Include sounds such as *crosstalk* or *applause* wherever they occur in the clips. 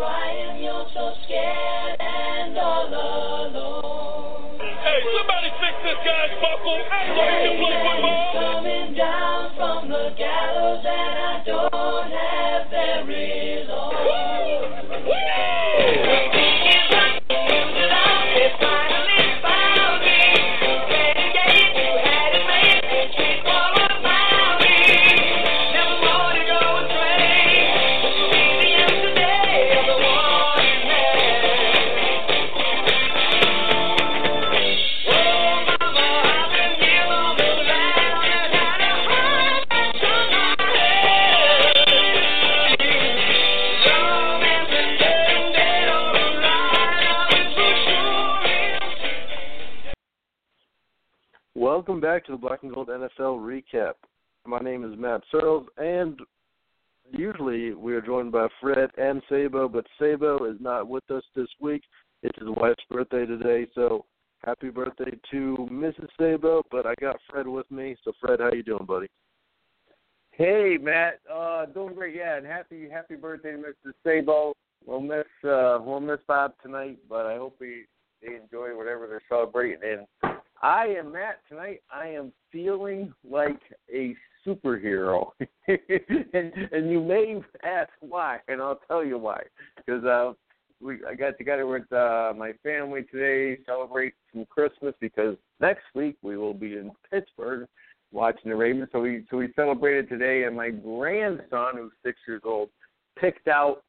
crying. You're so scared and all alone. Hey, somebody fix this guy's buckle can play football. Coming down from the gallows, and I don't have Welcome back to the Black and Gold NFL recap. My name is Matt Searles, and usually we are joined by Fred and Sabo, but Sabo is not with us this week. It's his wife's birthday today, so happy birthday to Mrs. Sabo. But I got Fred with me, so Fred, how you doing, buddy? Hey Matt, uh, doing great. Yeah, and happy happy birthday to Mr. Sabo. We'll miss uh, we'll miss Bob tonight, but I hope he they enjoy whatever they're celebrating. And I am Matt tonight. I am feeling like a superhero, *laughs* and, and you may ask why, and I'll tell you why. Because uh, we I got together with uh, my family today, celebrate some Christmas because next week we will be in Pittsburgh watching the Ravens. So we so we celebrated today, and my grandson, who's six years old, picked out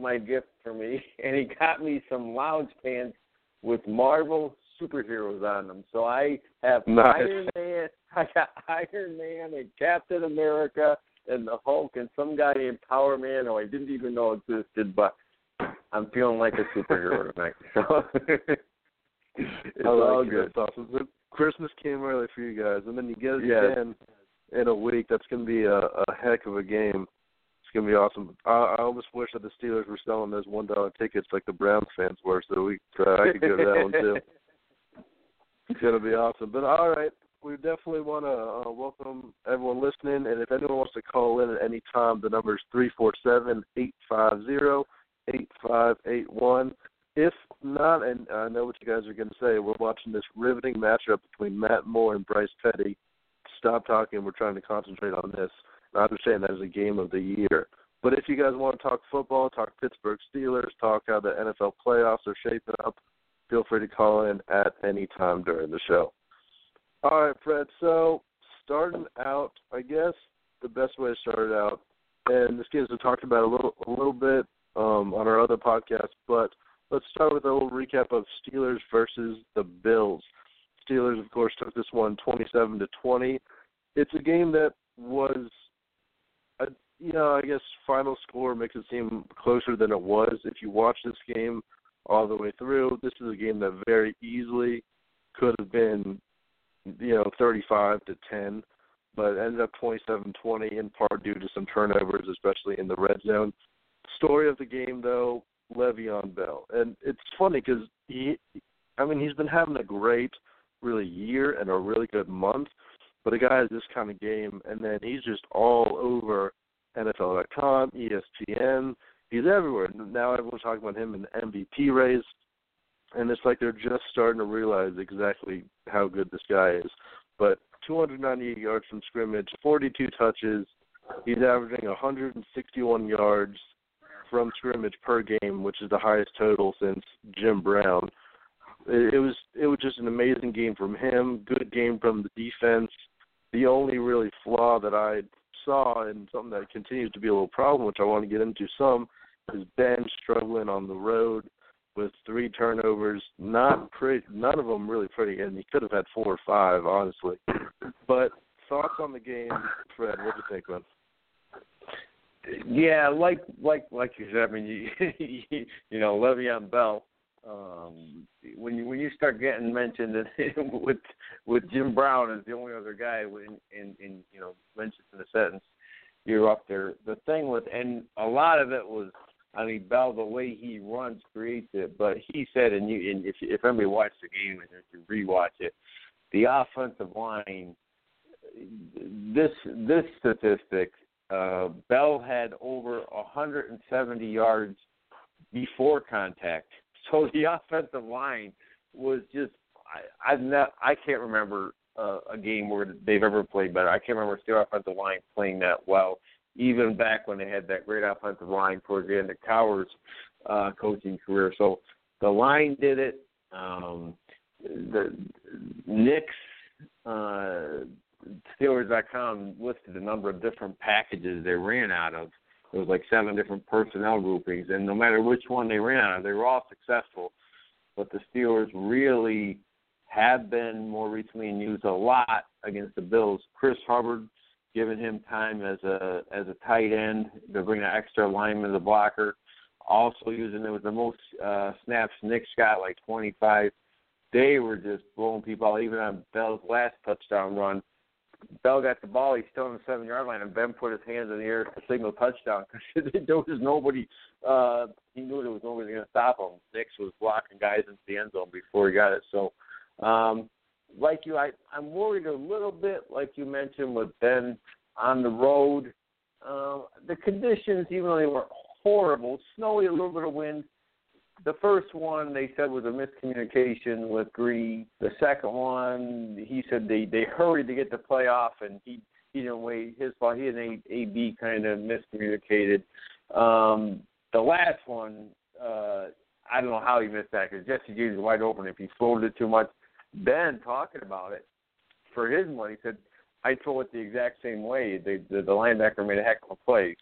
my gift for me, *laughs* and he got me some lounge pants with Marvel superheroes on them. So I have Nice. Iron Man, *laughs* I got Iron Man and Captain America and the Hulk and some guy named Power Man who I didn't even know existed, but I'm feeling like a superhero *laughs* tonight. So *laughs* it's I all like good. That's awesome. Christmas came early for you guys, and then you get it Yes. again in a week. That's going to be a, a heck of a game. It's going to be awesome. I, I almost wish that the Steelers were selling those one dollar tickets like the Browns fans were, so we uh, I could go to that one too. It's to be awesome. But all right, we definitely want to uh, welcome everyone listening. And if anyone wants to call in at any time, the number is three four seven eight five zero eight five eight one. If not, and I know what you guys are going to say, we're watching this riveting matchup between Matt Moore and Bryce Petty. Stop talking. We're trying to concentrate on this. And I understand that is a game of the year. But if you guys want to talk football, talk Pittsburgh Steelers, talk how the NFL playoffs are shaping up, feel free to call in at any time during the show. All right, Fred. So starting out, I guess the best way to start it out, and this been talked about a little, a little bit um, on our other podcast, but let's start with a little recap of Steelers versus the Bills. Steelers, of course, took this one twenty-seven to twenty. It's a game that was, you know, I guess final score makes it seem closer than it was. If you watch this game all the way through, this is a game that very easily could have been, you know, thirty-five to ten, but ended up twenty-seven-twenty in part due to some turnovers, especially in the red zone. Story of the game, though, Le'Veon Bell, and it's funny because he, I mean, he's been having a great, really year and a really good month, but a guy has this kind of game, and then he's just all over NFL.com, ESPN. He's everywhere. Now everyone's talking about him in the MVP race, and it's like they're just starting to realize exactly how good this guy is. But 298 yards from scrimmage, 42 touches. He's averaging 161 yards, from scrimmage per game, which is the highest total since Jim Brown. It, it was it was just an amazing game from him. Good game from the defense. The only really flaw that I saw and something that continues to be a little problem, which I want to get into some, is Ben struggling on the road with three turnovers. Not pretty, none of them really pretty, and he could have had four or five, honestly. But thoughts on the game, Fred? What do you think, man? Yeah, like like like you said, I mean, *laughs* you you know, Le'Veon Bell. Um, when you when you start getting mentioned *laughs* with with Jim Brown as the only other guy in in, in you know mentioned in the sentence, you're up there. The thing with and a lot of it was I mean Bell the way he runs creates it, but he said and you and if if anybody watched the game and if you rewatch it, the offensive line this this statistic uh, Bell had over 170 yards before contact. *laughs* So the offensive line was just I I've not I can't remember uh, a game where they've ever played better. I can't remember their offensive line playing that well, even back when they had that great offensive line towards the end of Cowher's uh, coaching career. So the line did it. Um, the Nick's uh, Steelers.com listed a number of different packages they ran out of. There was like seven different personnel groupings, and no matter which one they ran out of, they were all successful. But the Steelers really have been more recently and used a lot against the Bills. Chris Hubbard, giving him time as a as a tight end to bring an extra lineman as a blocker. Also using it was the most uh, snaps Nick got, like 25. They were just blowing people out. Even on Bell's last touchdown run, Bell got the ball. He's still on the seven yard line, and Ben put his hands in the air to signal touchdown *laughs* because *laughs* there was nobody. Uh, he knew there was nobody going to stop him. Nix was blocking guys into the end zone before he got it. So, um, like you, I I'm worried a little bit, like you mentioned, with Ben on the road. Uh, the conditions, even though they were horrible, snowy, a little bit of wind, the first one they said was a miscommunication with Green. The second one, he said they they hurried to get the playoff, and he he didn't wait. His fault. He and AB kind of miscommunicated. Um, the last one, uh, I don't know how he missed that because Jesse James was wide open. If he floated it too much, Ben talking about it for his money said I throw it the exact same way. The the, the linebacker made a heck of a play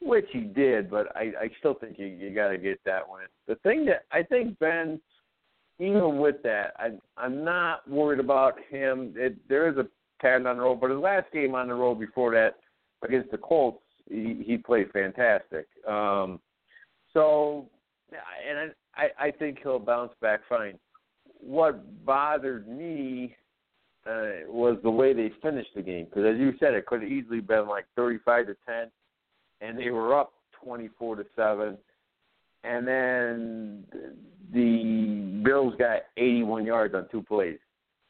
which he did, but I, I still think you, you got to get that one. The thing that I think Ben, even with that, I, I'm not worried about him. It, there is a pattern on the road, but his last game on the road before that against the Colts, he, he played fantastic. Um, so, and I, I think he'll bounce back fine. What bothered me uh, was the way they finished the game because, as you said, it could have easily been like 35 to 10 and they were up 24 to 7 and then the Bills got 81 yards on two plays.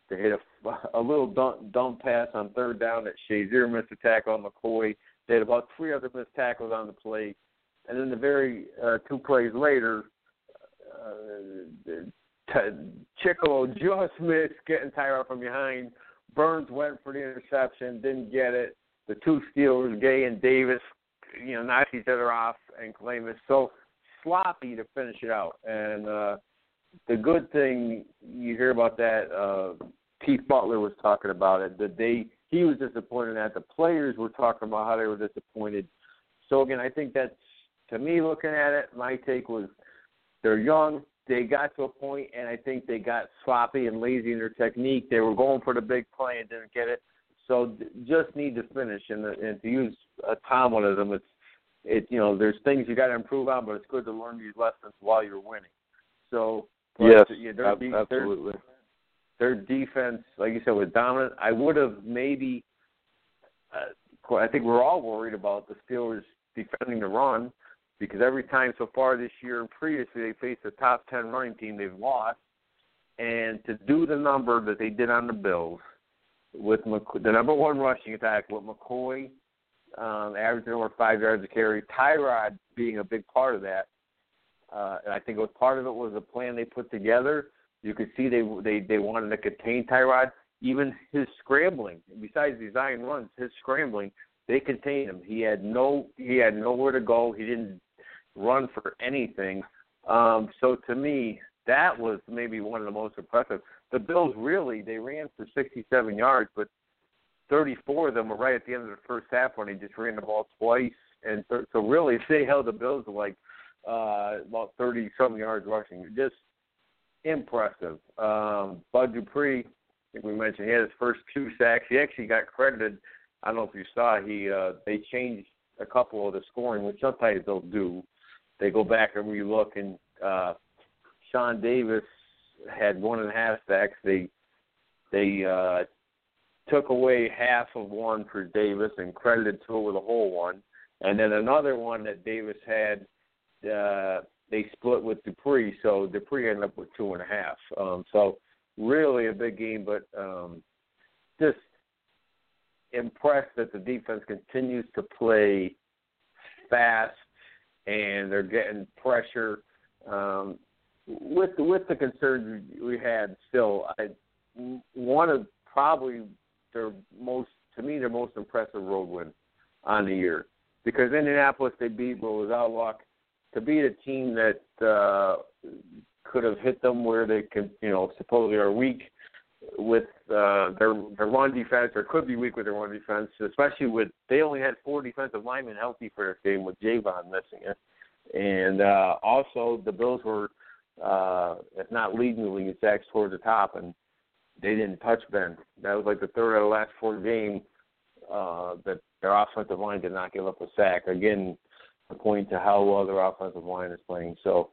They hit a, a little dump, dump pass on third down that Shazier missed a tackle on McCoy. They had about three other missed tackles on the play, and then the very uh, two plays later, uh, Chickillo just missed getting Tyrod from behind. Burns went for the interception, didn't get it. The two Steelers, Gay and Davis, you know, knocked each other off and claim it's so sloppy to finish it out. And uh, the good thing you hear about that, uh, Keith Butler was talking about it. That they he was disappointed that the players were talking about how they were disappointed. So again, I think that's to me looking at it. My take was they're young. They got to a point, and I think they got sloppy and lazy in their technique. They were going for the big play and didn't get it. So just need to finish, and, uh, and to use a Tomlinism, it's it you know there's things you got to improve on, but it's good to learn these lessons while you're winning. So yes, uh, yeah, their, absolutely. Their, their defense, like you said, was dominant. I would have maybe. Uh, I think we're all worried about the Steelers defending the run because every time so far this year and previously they faced a top ten running team, they've lost. And to do the number that they did on the Bills with McC- the number one rushing attack with McCoy um, averaging over five yards a carry, Tyrod being a big part of that. Uh, and I think it was part of it was a plan they put together. You could see they they they wanted to contain Tyrod. Even his scrambling, besides design runs, his scrambling, they contained him. He had no he had nowhere to go. He didn't run for anything. Um, so to me, that was maybe one of the most impressive. The Bills really they ran for 67 yards, but 34 of them were right at the end of the first half when they just ran the ball twice, and th- so really they held the Bills to like uh, about 30 some yards rushing. Just impressive. Um, Bud Dupree, I think we mentioned he had his first two sacks. He actually got credited. I don't know if you saw he uh, they changed a couple of the scoring, which sometimes they'll do. They go back and relook, and uh, Sean Davis had one and a half sacks. They they uh, took away half of one for Davis and credited to it with a whole one, and then another one that Davis had. Uh, they split with Dupree, so Dupree ended up with two and a half. Um, so really a big game, but um, just impressed that the defense continues to play fast and they're getting pressure. Um, with the, with the concerns we had, still, I, one of probably their most to me their most impressive road win on the year because Indianapolis they beat but without luck to beat a team that uh, could have hit them where they could you know supposedly are weak with uh, their their run defense or could be weak with their run defense, especially with they only had four defensive linemen healthy for this game with Javon missing it, and uh, also the Bills were uh, if not leading the league in sacks towards the top, and they didn't touch Ben. That was like the third out of the last four games uh, that their offensive line did not give up a sack. Again, point to how well their offensive line is playing. So,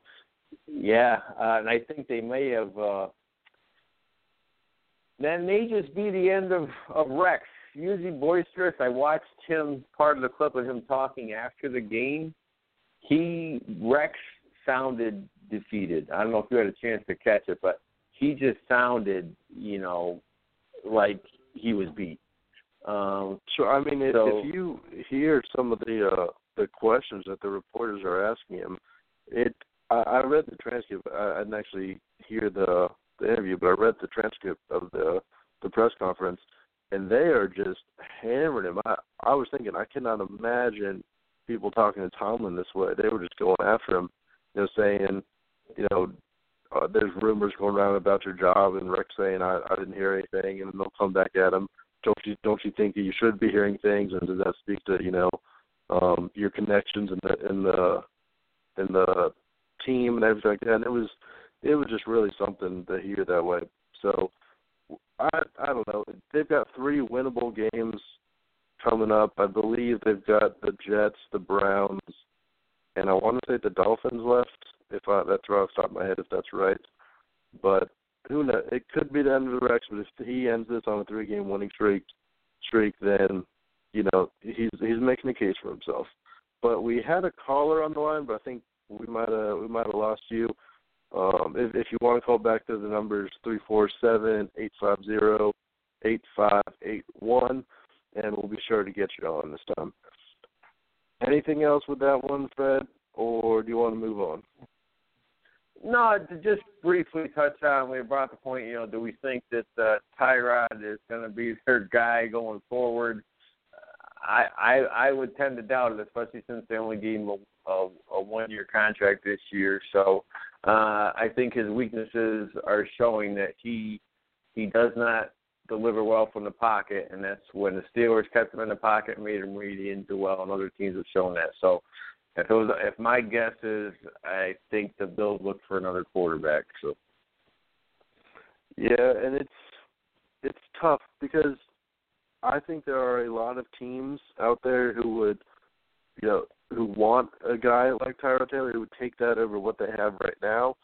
yeah, uh, and I think they may have. Uh, then may just be the end of of Rex. Usually boisterous. I watched him part of the clip of him talking after the game. He Rex sounded defeated. I don't know if you had a chance to catch it, but he just sounded, you know, like he was beat. Um, sure. I mean, if, so, if you hear some of the uh, the questions that the reporters are asking him, it I, I read the transcript. I, I didn't actually hear the the interview, but I read the transcript of the the press conference, and they are just hammering him. I I was thinking I cannot imagine people talking to Tomlin this way. They were just going after him, you know, saying, you know, uh, there's rumors going around about your job, and Rex saying I I didn't hear anything, and they'll come back at him. Don't you don't you think that you should be hearing things, and does that speak to you know um your connections in the in the in the team and everything like that? And it was it was just really something to hear that way. So I I don't know. They've got three winnable games coming up. I believe they've got the Jets, the Browns, and I want to say the Dolphins left. If I, that's right off the top of my head, if that's right. But who knows? It could be the end of the Rex. But if he ends this on a three-game winning streak, streak, then you know he's he's making a case for himself. But we had a caller on the line, but I think we might have we might have lost you. Um, if, if you want to call back to the numbers three four seven eight five zero eight five eight one, and we'll be sure to get you on this time. Anything else with that one, Fred, or do you want to move on? No, to just briefly touch on, we brought the point. You know, do we think that uh, Tyrod is going to be *laughs* their guy going forward? I, I I would tend to doubt it, especially since they only gave him a, a, one year contract this year. So uh, I think his weaknesses are showing that he he does not deliver well from the pocket, and that's when the Steelers kept him in the pocket and made him read into well, and other teams have shown that. So if it was, if my guess is, I think the Bills look for another quarterback. So yeah, and it's it's tough because I think there are a lot of teams out there who would, you know, who want a guy like Tyrod Taylor who would take that over what they have right now.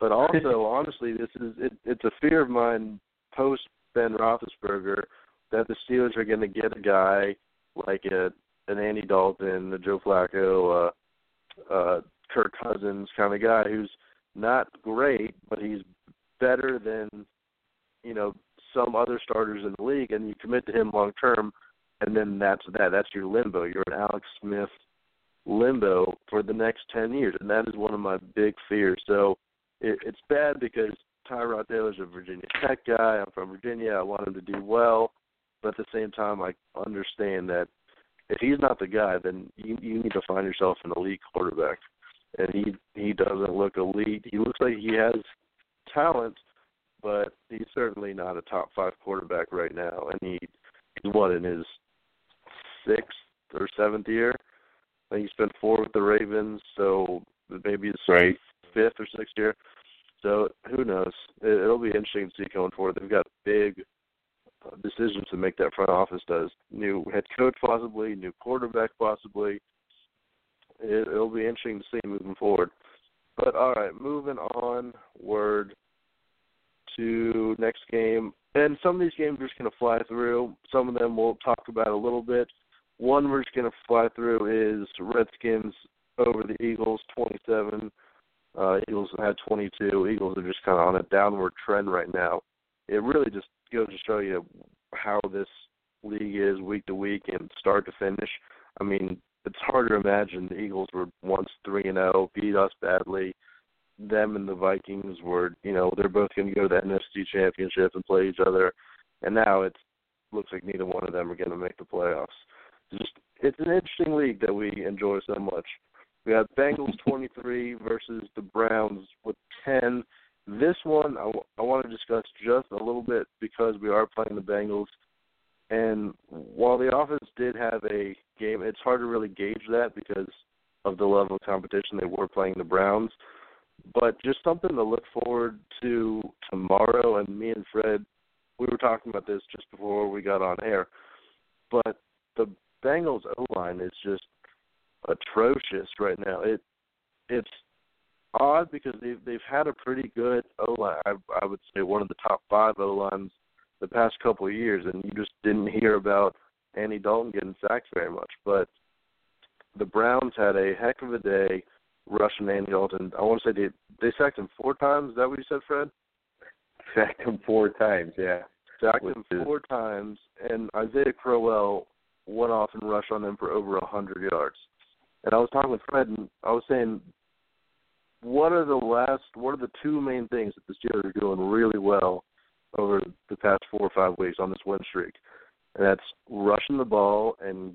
But also, *laughs* honestly, this is it, it's a fear of mine post Ben Roethlisberger that the Steelers are going to get a guy like a an Andy Dalton, a Joe Flacco, uh, uh, Kirk Cousins kind of guy who's not great, but he's better than you know some other starters in the league, and you commit to him long term, and then that's that. That's your limbo. You're an Alex Smith limbo for the next ten years, and that is one of my big fears. So it, it's bad because Tyrod Taylor's a Virginia Tech guy. I'm from Virginia. I want him to do well, but at the same time, I understand that if he's not the guy, then you you need to find yourself an elite quarterback. and he he doesn't look elite. He looks like he has talent, but he's certainly not a top five quarterback right now. And he he's what in his sixth or seventh year. I think he spent four with the Ravens, so maybe his Right. fifth or sixth year. So who knows? It, it'll be interesting to see going forward. They've got big uh, decisions to make. That front office does new head coach possibly, new quarterback possibly. It, it'll be interesting to see moving forward. But all right, moving on. Word to next game, and some of these games we're just gonna fly through. Some of them we'll talk about a little bit. One we're just gonna fly through is Redskins over the Eagles, twenty-seven. Uh, Eagles had 22. Eagles are just kind of on a downward trend right now. It really just goes to show you how this league is week to week and start to finish. I mean, it's hard to imagine the Eagles were once three and zero, beat us badly. Them and the Vikings were, you know, they're both going to go to the NFC Championship and play each other, and now it looks like neither one of them are going to make the playoffs. It's just it's an interesting league that we enjoy so much. We have Bengals *laughs* 23 versus the Browns with 10. This one I, w- I want to discuss just a little bit because we are playing the Bengals. And while the offense did have a game, it's hard to really gauge that because of the level of competition they were playing the Browns. But just something to look forward to tomorrow. And me and Fred, we were talking about this just before we got on air. But the Bengals O line is just atrocious right now. It it's odd because they've they've had a pretty good O line. I, I would say one of the top five O lines the past couple of years, and you just didn't hear about Andy Dalton getting sacked very much. But the Browns had a heck of a day rushing Andy Dalton. I want to say they they sacked him four times. Is that what you said, Fred? Sacked him four times. Yeah. Sacked Which him is- four times, and Isaiah Crowell went off and rushed on him for over a hundred yards. And I was talking with Fred, and I was saying, what are the last, what are the two main things that the Steelers are doing really well over the past four or five weeks on this win streak? And that's rushing the ball and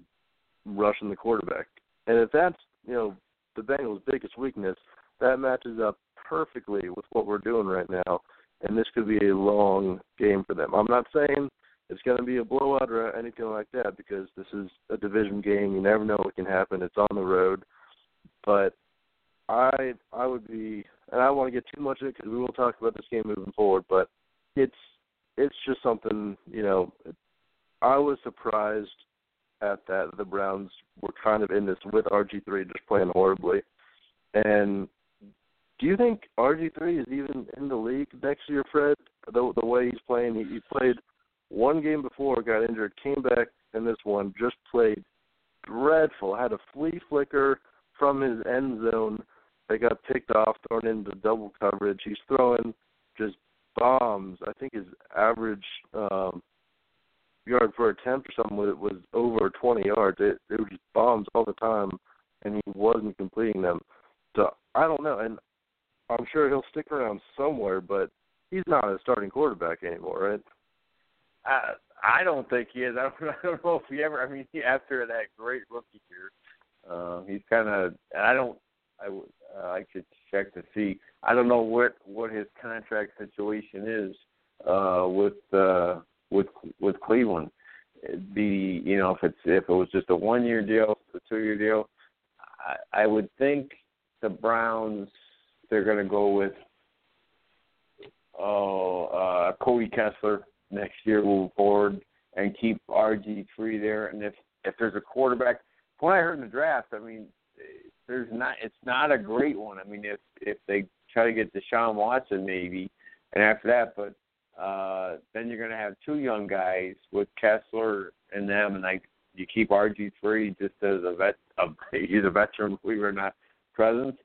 rushing the quarterback. And if that's, you know, the Bengals' biggest weakness, that matches up perfectly with what we're doing right now. And this could be a long game for them. I'm not saying it's going to be a blowout or anything like that because this is a division game. You never know what can happen. It's on the road, but I I would be, and I don't want to get too much in it because we will talk about this game moving forward. But it's it's just something you know. I was surprised at that the Browns were kind of in this with RG three just playing horribly. And do you think RG three is even in the league next year, Fred? The the way he's playing, he, he played one game before, got injured, came back in this one, just played dreadful. Had a flea flicker from his end zone that got picked off, thrown into double coverage. He's throwing just bombs. I think his average um yard per attempt or something was, was over 20 yards. It, it was just bombs all the time, and he wasn't completing them. So I don't know, and I'm sure he'll stick around somewhere, but he's not a starting quarterback anymore, right? I I don't think he is. *laughs* I don't, I don't know if he ever. I mean, after that great rookie year, uh, he's kind of. I don't. I. Uh, I could check to see. I don't know what what his contract situation is uh, with uh, with with Cleveland. Be you know if it's if it was just a one year deal, a two year deal, I, I would think the Browns they're going to go with oh uh, Cody Kessler next year moving forward and keep RG three there. And if if there's a quarterback, when I heard in the draft, I mean, there's not it's not a great one. I mean, if if they try to get Deshaun Watson maybe, and after that, but uh then you're going to have two young guys with Kessler and them, and like you keep RG three just as a vet. A, *laughs* he's a veteran, believe it or not, presence.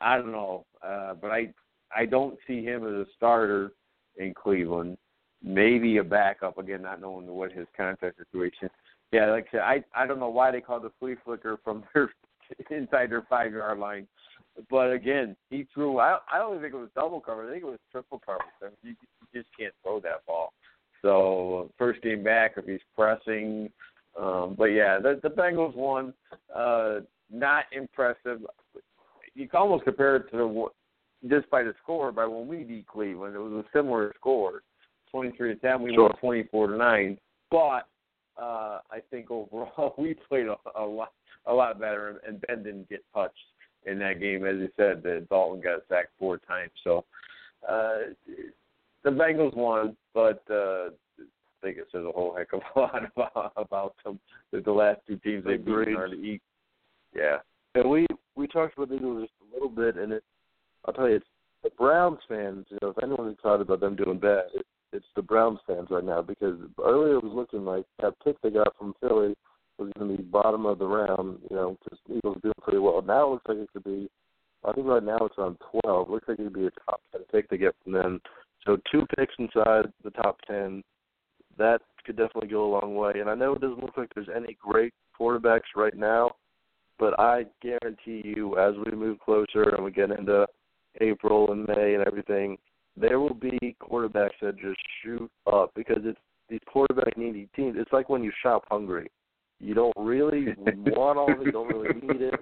I don't know, uh, but I I don't see him as a starter in Cleveland maybe a backup again, not knowing what his contract situation. Yeah, like I said, I I don't know why they called the flea flicker from their *laughs* inside their five yard line, but again, he threw. I I don't think it was double cover. I think it was triple cover. Mean, you, you just can't throw that ball. So first game back, if he's pressing, um, but yeah, the the Bengals won. Uh, not impressive. you can almost compare it to the, just by the score by when we beat Cleveland. It was a similar score, twenty three to ten. We Sure. won twenty four to nine. But uh, I think overall *laughs* we played a, a lot a lot better, and Ben didn't get touched in that game. As you said, the Dalton got sacked four times. So uh, the Bengals won, but uh, I think it says a whole heck of a *laughs* lot about, about them. That the last two teams they beat Agreed. are to eat. Yeah. And we we talked about the Eagles just a little bit, and it I'll tell you, it's the Browns fans. You know, if anyone's excited about them doing bad, it, it's the Browns fans right now because earlier it was looking like that pick they got from Philly was going to be bottom of the round. You know, because Eagles are doing pretty well. Now it looks like it could be. I think right now it's around twelve. Looks like it could be a top ten pick to get from them. So two picks inside the top ten. That could definitely go a long way. And I know it doesn't look like there's any great quarterbacks right now, but I guarantee you, as we move closer and we get into April and May and everything, there will be quarterbacks that just shoot up because it's these quarterback needy teams. It's like when you shop hungry. You don't really *laughs* want all of it, you don't really need it.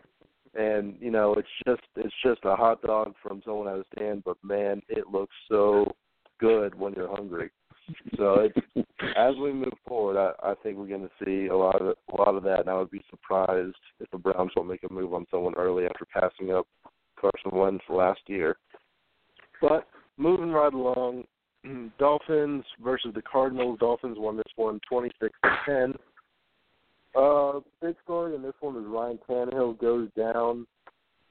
And, you know, it's just it's just a hot dog from someone at a stand, but man, it looks so good when you're hungry. So it's *laughs* as we move forward, I, I think we're going to see a lot of a lot of that, and I would be surprised if the Browns don't make a move on someone early after passing up Carson Wentz last year. But moving right along, *clears throat* Dolphins versus the Cardinals. Dolphins won this one, twenty six to ten. Uh, big story in this one is Ryan Tannehill goes down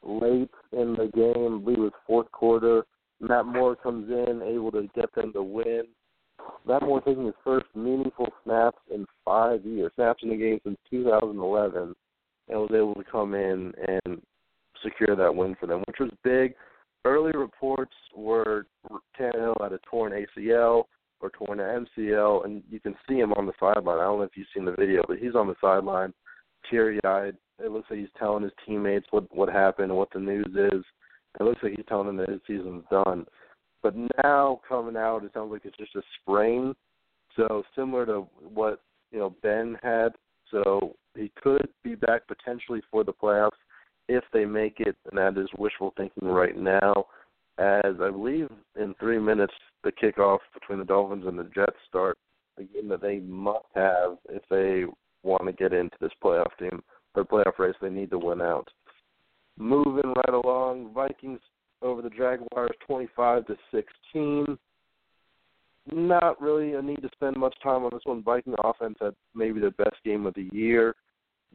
late in the game. I believe it was fourth quarter. Matt Moore comes in, able to get them to win. Matt Moore taking his first meaningful snaps in five years, snaps in the game since 2011, and was able to come in and secure that win for them, which was big. Early reports were Tannehill had a torn ACL or torn MCL, and you can see him on the sideline. I don't know if you've seen the video, but he's on the sideline, teary-eyed. It looks like he's telling his teammates what what happened and what the news is. It looks like he's telling them that his season's done. But now coming out, it sounds like it's just a sprain. So similar to what you know Ben had. So he could be back potentially for the playoffs if they make it, and that is wishful thinking right now. As I believe in three minutes, the kickoff between the Dolphins and the Jets start a game that they must have if they want to get into this playoff team or playoff race. They need to win out. Moving right along, Vikings over the Jaguars, twenty-five to sixteen. Not really a need to spend much time on this one. Viking offense had maybe their best game of the year.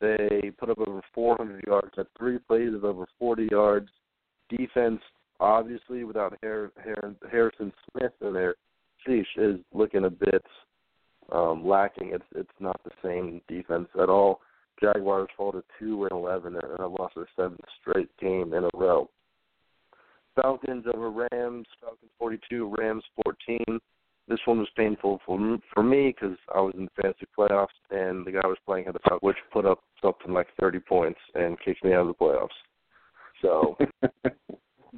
They put up over 400 yards, had three plays of over 40 yards. Defense, obviously, without Har- Har- Harrison Smith in there, sheesh, is looking a bit um, lacking. It's it's not the same defense at all. Jaguars fall to two and 11 and have lost their seventh straight game in a row. Falcons over Rams. Falcons 42, Rams 14. This one was painful for for me because I was in the fantasy playoffs and the guy was playing at the top, which put up something like 30 points and kicked me out of the playoffs. So *laughs* that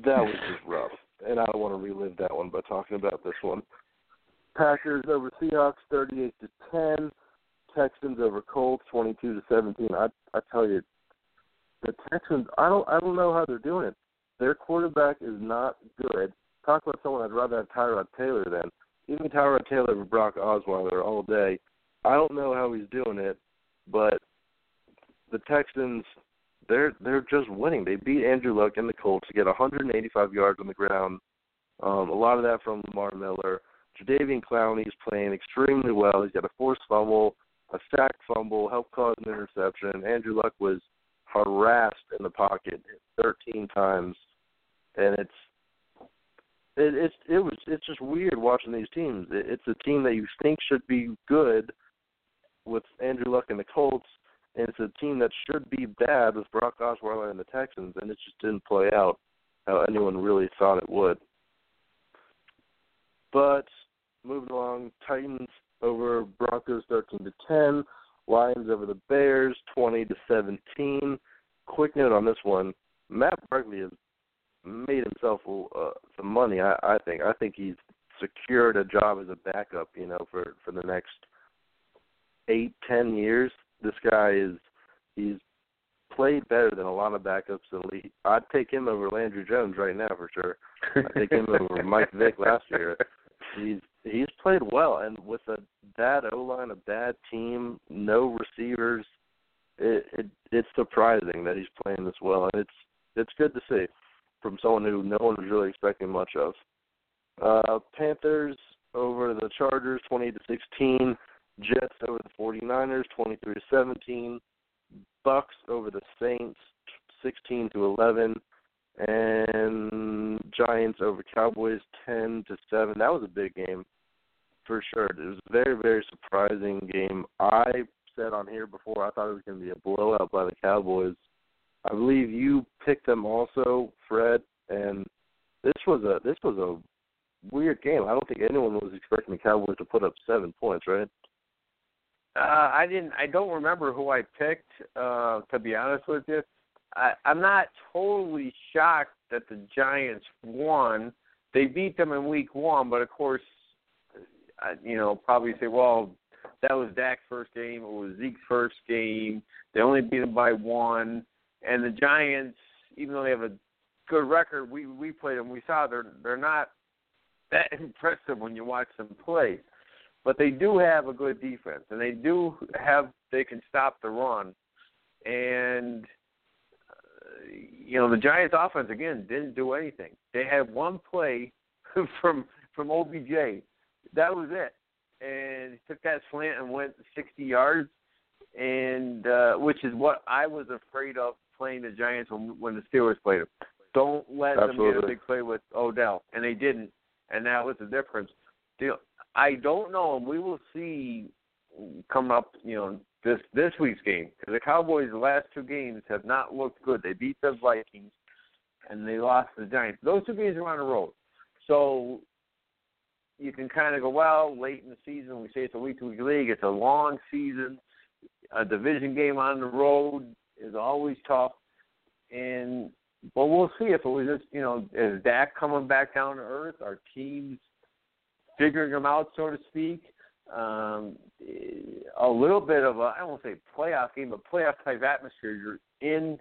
was just rough, and I don't want to relive that one by talking about this one. Packers over Seahawks 38 to 10. Texans over Colts 22 to 17. I I tell you, the Texans. I don't I don't know how they're doing it. Their quarterback is not good. Talk about someone I'd rather have Tyrod Taylor than. Even Tyrod Taylor over Brock Osweiler all day. I don't know how he's doing it, but the Texans they're they're just winning. They beat Andrew Luck and the Colts to get 185 yards on the ground. Um, a lot of that from Lamar Miller. Jadeveon Clowney's playing extremely well. He's got a forced fumble, a sack fumble, helped cause an interception. Andrew Luck was harassed in the pocket 13 times, and it's it, it's it was it's just weird watching these teams. It, it's a team that you think should be good with Andrew Luck and the Colts, and it's a team that should be bad with Brock Osweiler and the Texans, and it just didn't play out how anyone really thought it would. But moving along, Titans over Broncos thirteen to ten, Lions over the Bears twenty to seventeen. Quick note on this one: Matt Barkley has made himself uh, some money. I, I think. I think he's secured a job as a backup. You know, for for the next eight, ten years. This guy is he's played better than a lot of backups in the league. I'd take him over Landry Jones right now for sure. I'd take him over *laughs* Mike Vick last year. He's he's played well, and with a bad O line, a bad team, no receivers, it, it it's surprising that he's playing this well, and it's it's good to see from someone who no one was really expecting much of. Uh, Panthers over the Chargers, twenty to sixteen. Jets over the 49ers, 23 to 17. Bucks over the Saints, 16 to 11, and Giants over Cowboys, 10 to 7. That was a big game for sure. It was a very very surprising game. I said on here before I thought it was going to be a blowout by the Cowboys. I believe you picked them also, Fred, and this was a this was a weird game. I don't think anyone was expecting the Cowboys to put up seven points, right? Uh, I didn't. I don't remember who I picked. Uh, to be honest with you, I, I'm not totally shocked that the Giants won. They beat them in Week One, but of course, I, you know, probably say, well, that was Dak's first game. It was Zeke's first game. They only beat them by one, and the Giants, even though they have a good record, we we played them. We saw they're they're not that *laughs* impressive when you watch them play but they do have a good defense, and they do have they can stop the run, and uh, you know the Giants' offense again didn't do anything. They had one play *laughs* from from OBJ, that was it, and he took that slant and went 60 yards, and uh, which is what I was afraid of playing the Giants when when the Steelers played them. Don't let Absolutely. them get a big play with Odell, and they didn't, and that was the difference. I don't know, and we will see coming up, you know, this this week's game because the Cowboys' last two games have not looked good. They beat the Vikings and they lost the Giants. Those two games are on the road, so you can kind of go, well, late in the season, we say it's a week-to-week league. It's a long season. A division game on the road is always tough, and but we'll see if it was just, you know, is Dak coming back down to earth? Our teams figuring them out, so to speak. Um, a little bit of a I won't say playoff game, but playoff type atmosphere. You're in,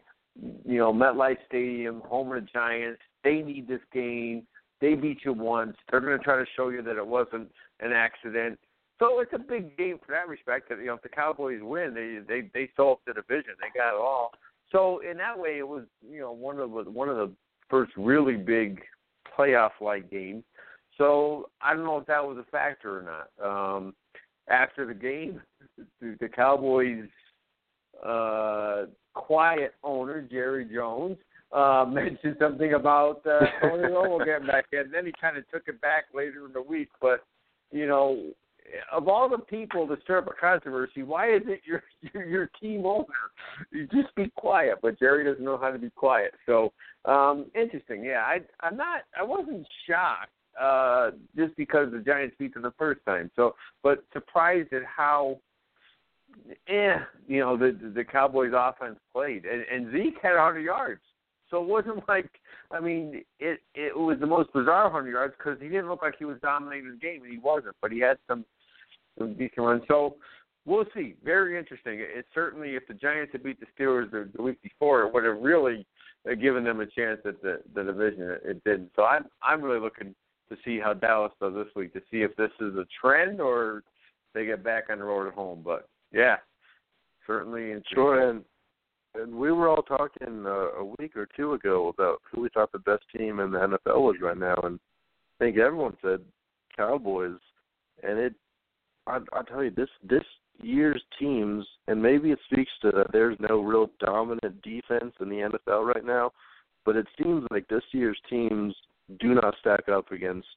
you know, MetLife Stadium, home of the Giants. They need this game. They beat you once. They're going to try to show you that it wasn't an accident. So it's a big game for that respect. That you know, if the Cowboys win, they they they solved the division. They got it all. So in that way, it was you know one of the one of the first really big playoff like games. So I don't know if that was a factor or not. Um, after the game, the, the Cowboys' uh, quiet owner Jerry Jones uh, *laughs* mentioned something about uh, Tony Romo getting back in. Then he kind of took it back later in the week. But you know, of all the people to stir up a controversy, why is it your *laughs* your, your team owner? You just be quiet. But Jerry doesn't know how to be quiet. So um, interesting. Yeah, I I'm not. I wasn't shocked uh, just because the Giants beat them the first time. So, but surprised at how, eh, you know, the the Cowboys' offense played, and, and Zeke had 100 yards. So it wasn't *laughs* like, I mean, it it was the most bizarre 100 yards because he didn't look like he was dominating the game, and he wasn't. But he had some some decent runs. So we'll see. Very interesting. It certainly, if the Giants had beat the Steelers the, the week before, it would have really uh, given them a chance at the the division. It, it didn't. So I'm I'm really looking to see how Dallas does this week to see if this is a trend or they get back on the road at home. But yeah, certainly Sure, and and we were all talking uh, a week or two ago about who we thought the best team in the NFL was right now, and I think everyone said Cowboys, and it. I I tell you this this year's teams, and maybe it speaks to that there's no real dominant defense in the NFL right now, but it seems like this year's teams do not stack up against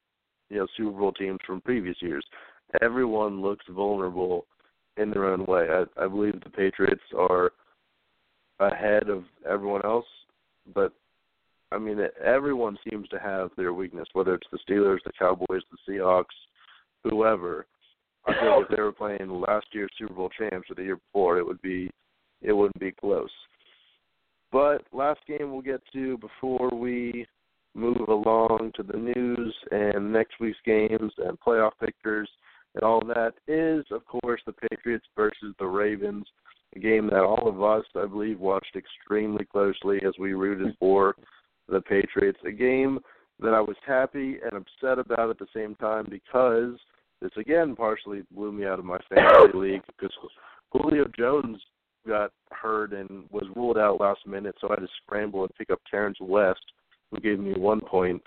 you know Super Bowl teams from previous years. Everyone looks vulnerable in their own way. I, I believe the Patriots are ahead of everyone else, but I mean everyone seems to have their weakness, whether it's the Steelers, the Cowboys, the Seahawks, whoever. I think if they were playing last year's Super Bowl champs or the year before, it would be it wouldn't be close. But last game we'll get to before we move along to the news and next week's games and playoff pictures and all that is, of course, the Patriots versus the Ravens. A game that all of us, I believe, watched extremely closely as we rooted mm-hmm. for the Patriots. A game that I was happy and upset about at the same time because this again partially blew me out of my fantasy *coughs* league because Julio Jones got hurt and was ruled out last minute, so I had to scramble and pick up Terrance West, who gave me one point.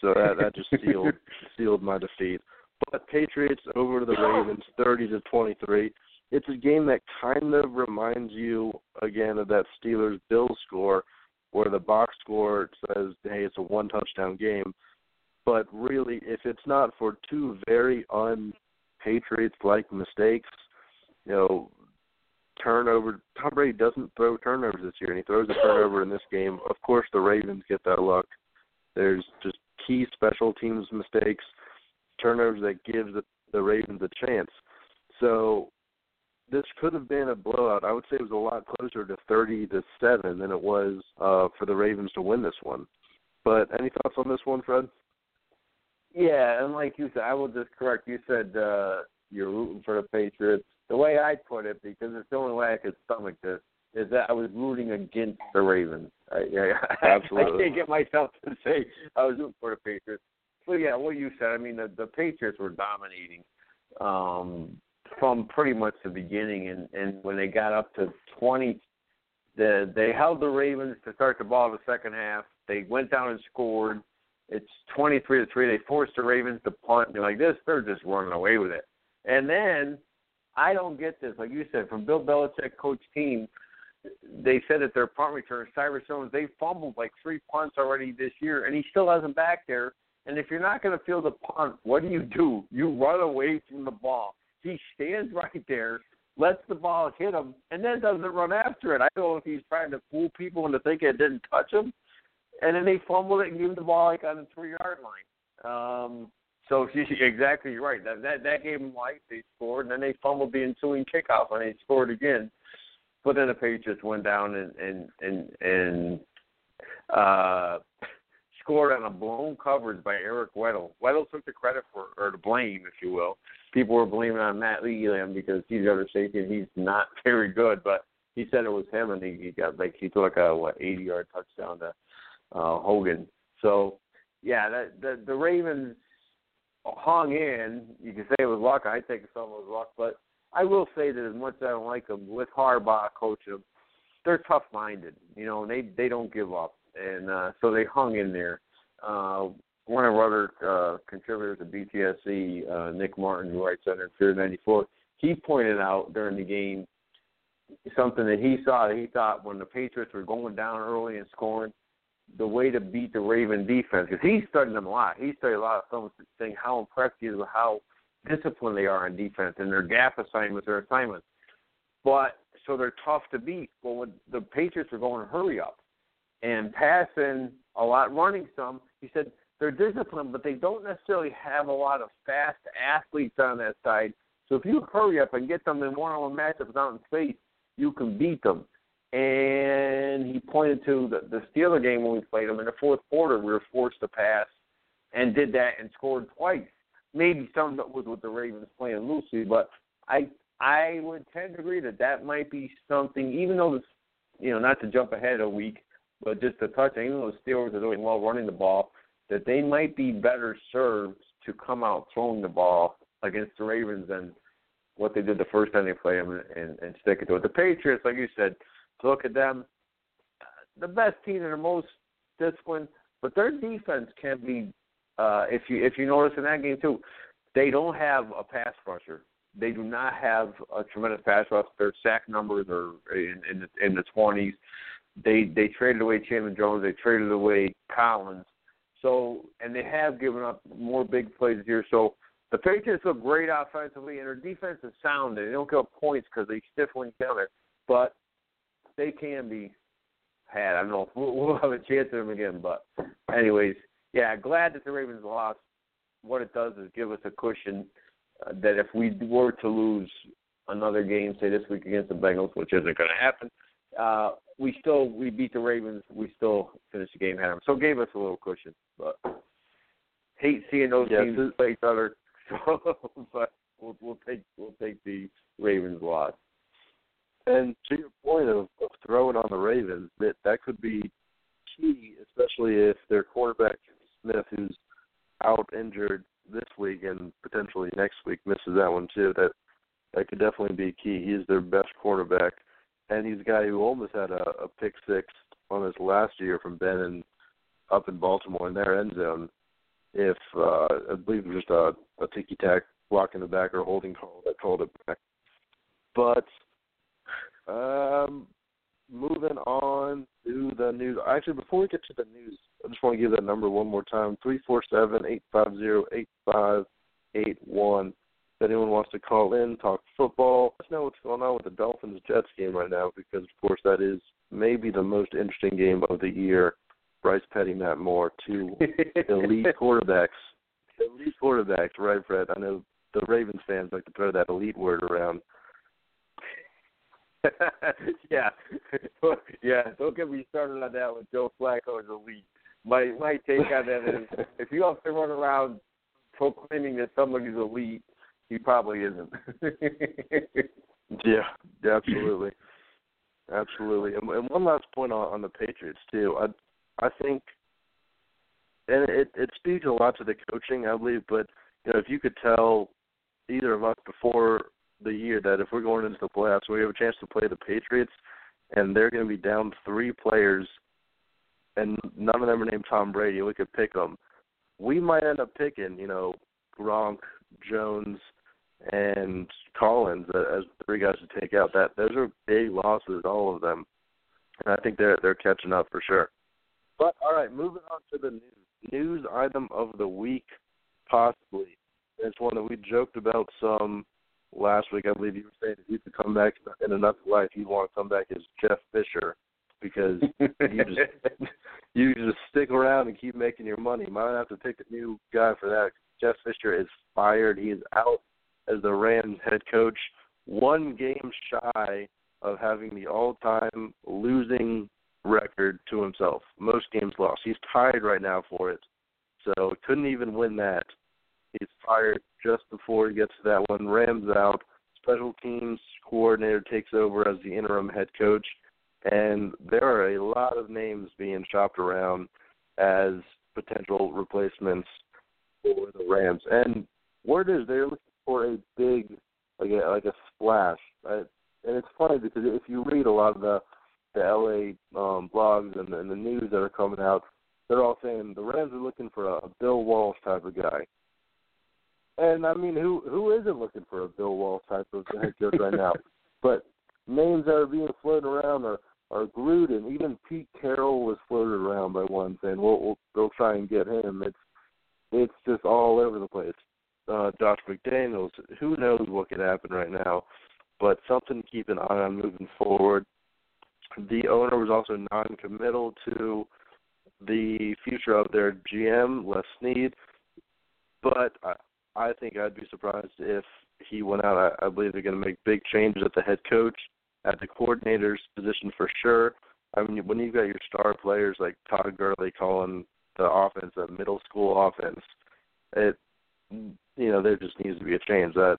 So that that just sealed *laughs* sealed my defeat. But Patriots over the *coughs* Ravens, thirty to twenty three. It's a game that kind of reminds you again of that Steelers Bills score, where the box score says, "Hey, it's a one touchdown game." But really, if it's not for two very un Patriots like mistakes, you know, turnover. Tom Brady doesn't throw turnovers this year, and he throws a turnover in this game. Of course, the Ravens get that luck. There's just key special teams mistakes, turnovers that gives the, the Ravens a chance. So this could have been a blowout. I would say it was a lot closer to 30 to 7 than it was uh, for the Ravens to win this one. But any thoughts on this one, Fred? Yeah, and like you said, I will just correct. You said uh, you're rooting for the Patriots the way I put it, because it's the only way I could stomach this, is that I was rooting against the Ravens. I, I, *laughs* Absolutely. I can't get myself to say I was rooting for the Patriots. But yeah, what you said. I mean, the, the Patriots were dominating um, from pretty much the beginning, and and when they got up to twenty, the they held the Ravens to start the ball the second half. They went down and scored. It's twenty three to three. They forced the Ravens to punt. They're like this. They're just running away with it. And then I don't get this. Like you said, from Bill Belichick coach team, they said that their punt return, Cyrus Jones, they fumbled like three punts already this year, and he still hasn't back there. And if you're not going to field a punt, what do you do? You run away from the ball. He stands right there, lets the ball hit him, and then doesn't run after it. I don't know if he's trying to fool people into thinking it didn't touch him. And then they fumbled it and gave him the ball like on the three yard line. Um, so she's *laughs* exactly right. That that that gave them life. They scored, and then they fumbled the ensuing kickoff, and they scored again. But then the Patriots went down and and and and uh, scored on a blown coverage by Eric Weddle. Weddle took the credit for or the blame, if you will. People were blaming on Matt Elam because he's the safety and he's not *laughs* very good, but he said it was him, and he, he got like he took like a what eighty yard touchdown to uh, Hogan. So yeah, that, the the Ravens hung in. You can say it was luck. I think some was luck, but I will say that as much as I don't like them, with Harbaugh coaching them, they're tough-minded. You know, and they they don't give up, and uh, so they hung in there. Uh, one of our other uh, contributors at BTSC, uh, Nick Martin, who writes under Fear 94, he pointed out during the game something that he saw that he thought when the Patriots were going down early and scoring, the way to beat the Raven defense because he's studying them a lot. He studied a lot of films saying how impressed he is with how disciplined they are on defense and their gap assignments, their assignments. But so they're tough to beat. Well, when the Patriots are going to hurry up and passing a lot, running some, he said they're disciplined, but they don't necessarily have a lot of fast athletes on that side. So if you hurry up and get them in one-on-one matchups out in space, you can beat them and he pointed to the, the Steeler game when we played them in the fourth quarter. We were forced to pass and did that and scored twice. Maybe some of it was with the Ravens playing loosely, but I I would tend to agree that that might be something. Even though this, you know, not to jump ahead a week, but just to touch, even though the Steelers are doing well running the ball, that they might be better served to come out throwing the ball against the Ravens than what they did the first time they played them and, and, and stick it to it. The Patriots, like you said, to look at them, the best team and the most disciplined, but their defense can be. Uh, if you if you notice in that game too, they don't have a pass rusher. They do not have a tremendous pass rush. Their sack numbers are in in the, in the 20s. They they traded away Chandler Jones. They traded away Collins. So and they have given up more big plays here. So the Patriots look great offensively, and their defense is sound. They don't give up points because they stiff when you there. But they can be had. I don't know if we'll, we'll have a chance at them again, but anyways, yeah, glad that the Ravens lost. What it does is give us a cushion uh, that if we were to lose another game, say this week against the Bengals, which isn't going to happen, uh, we still we beat the Ravens. We still finish the game at them, so it gave us a little cushion. But hate seeing those yes, teams play each other. *laughs* So, but we'll, we'll take we'll take the Ravens loss And to your point of, of throwing on the Ravens, that that could be key, especially if their quarterback Smith, who's out injured this week and potentially next week, misses that one too. That that could definitely be key. He's their best quarterback, and he's a guy who almost had a, a pick six on his last year from Ben up in Baltimore in their end zone. If uh, I believe it was just a, a ticky tack block in the back or holding call that called it back. But um, moving on to the news. Actually, before we get to the news, I just want to give that number one more time: three four seven eight five zero eight five eight one. If anyone wants to call in, talk football, let us know what's going on with the Dolphins Jets game right now, because of course that is maybe the most interesting game of the year. Bryce Petty, Matt Moore, two *laughs* elite quarterbacks. Elite quarterbacks, right, Fred? I know the Ravens fans like to throw that elite word around. *laughs* yeah, *laughs* yeah. Don't get me started on that with Joe Flacco is elite. My my take on that is, if you have to run around proclaiming that somebody's elite, he probably isn't. *laughs* yeah, absolutely, absolutely. And, and one last point on, on the Patriots too. I I think, and it it speaks a lot to the coaching, I believe. But you know, if you could tell either of us before the year that if we're going into the playoffs, we have a chance to play the Patriots, and they're going to be down three players, and none of them are named Tom Brady. We could pick them. We might end up picking, you know, Gronk, Jones, and Collins uh, as three guys to take out. That those are big losses, all of them, and I think they're they're catching up for sure. But all right, moving on to the news news item of the week, possibly. It's one that we joked about some last week. I believe you were saying if you could come back in another life, you'd want to come back as Jeff Fisher because *laughs* you just you just stick around and keep making your money. Might have to pick a new guy for that. Jeff Fisher is fired. He is out as the Rams head coach, one game shy of having the all-time losing record to himself. Most games lost. He's tied right now for it. So couldn't even win that. He's fired just before he gets to that one. Rams out. Special teams coordinator takes over as the interim head coach. And there are a lot of names being shopped around as potential replacements for the Rams. And word is they're looking for a big, like a like a splash. Right? And it's funny because if you read a lot of the the LA um, blogs and, and the news that are coming out, they're all saying the Rams are looking for a, a Bill Walsh type of guy. And I mean, who who isn't looking for a Bill Walsh type of head coach right now? *laughs* But names that are being floated around are are Gruden. Even Pete Carroll was floated around by one saying, "Well, we'll they'll try and get him." It's it's just all over the place. Uh, Josh McDaniels. Who knows what could happen right now? But something to keep an eye on moving forward. The owner was also non-committal to the future of their GM, Les Snead. But I, I think I'd be surprised if he went out. I, I believe they're going to make big changes at the head coach, at the coordinator's position for sure. I mean, when you've got your star players like Todd Gurley calling the offense a middle school offense, it you know there just needs to be a change. That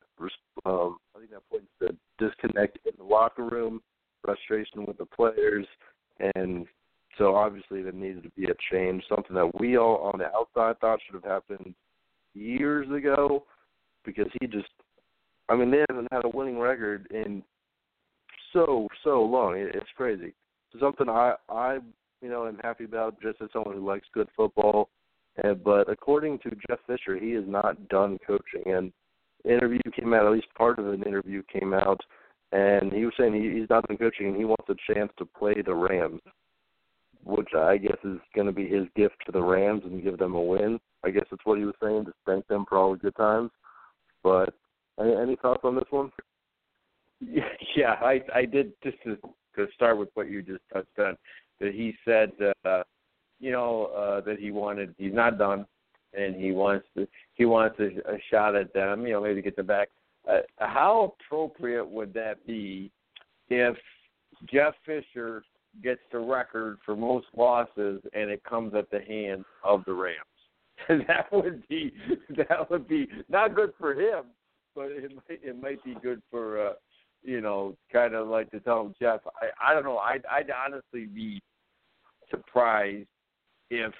um, I think that points to disconnect in the locker room, frustration with the players, and so obviously there needs to be a change. Something that we all on the outside thought should have happened years ago because he just I mean they haven't had a winning record in so so long. It, it's crazy. So something I I you know am happy about just as someone who likes good football. And, but according to Jeff Fisher, he is not done coaching. And interview came out, at least part of an interview came out, and he was saying he, he's not done coaching and he wants a chance to play the Rams, which I guess is going to be his gift to the Rams and give them a win. I guess that's what he was saying to thank them for all the good times. But any, any thoughts on this one? *laughs* Yeah, I I did just to to start with what you just touched on. That he said, uh, you know, uh, that he wanted. He's not done, and he wants to. He wants a, a shot at them. You know, maybe get them back. Uh, how appropriate would that be if Jeff Fisher gets the record for most losses and it comes at the hands of the Rams? *laughs* that would be that would be not good for him, but it might it might be good for uh, you know, kind of like to tell Jeff, I I don't know, I'd I'd honestly be surprised if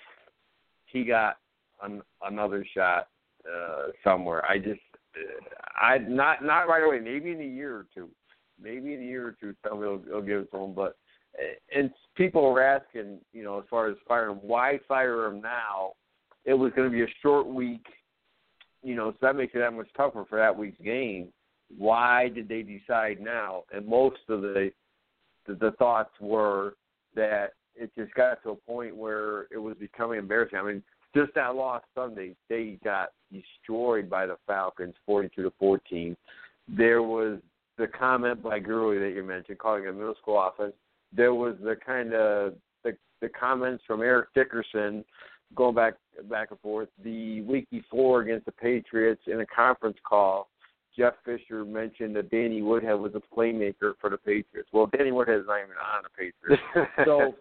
he got an, another shot uh somewhere. I just uh, I not not right away, maybe in a year or two. Maybe in a year or two somebody will, will give it to him, but and people were asking, you know, as far as firing why fire him now? It was going to be a short week, you know, so that makes it that much tougher for that week's game. Why did they decide now? And most of the the, the thoughts were that it just got to a point where it was becoming embarrassing. I mean, just that loss Sunday, they got destroyed by the Falcons, forty-two to fourteen. There was the comment by Gurley that you mentioned, calling a middle school offense. There was the kind of the the comments from Eric Dickerson going back back and forth. The week before against the Patriots in a conference call, Jeff Fisher mentioned that Danny Woodhead was a playmaker for the Patriots. Well, Danny Woodhead is not even on the Patriots, *laughs* so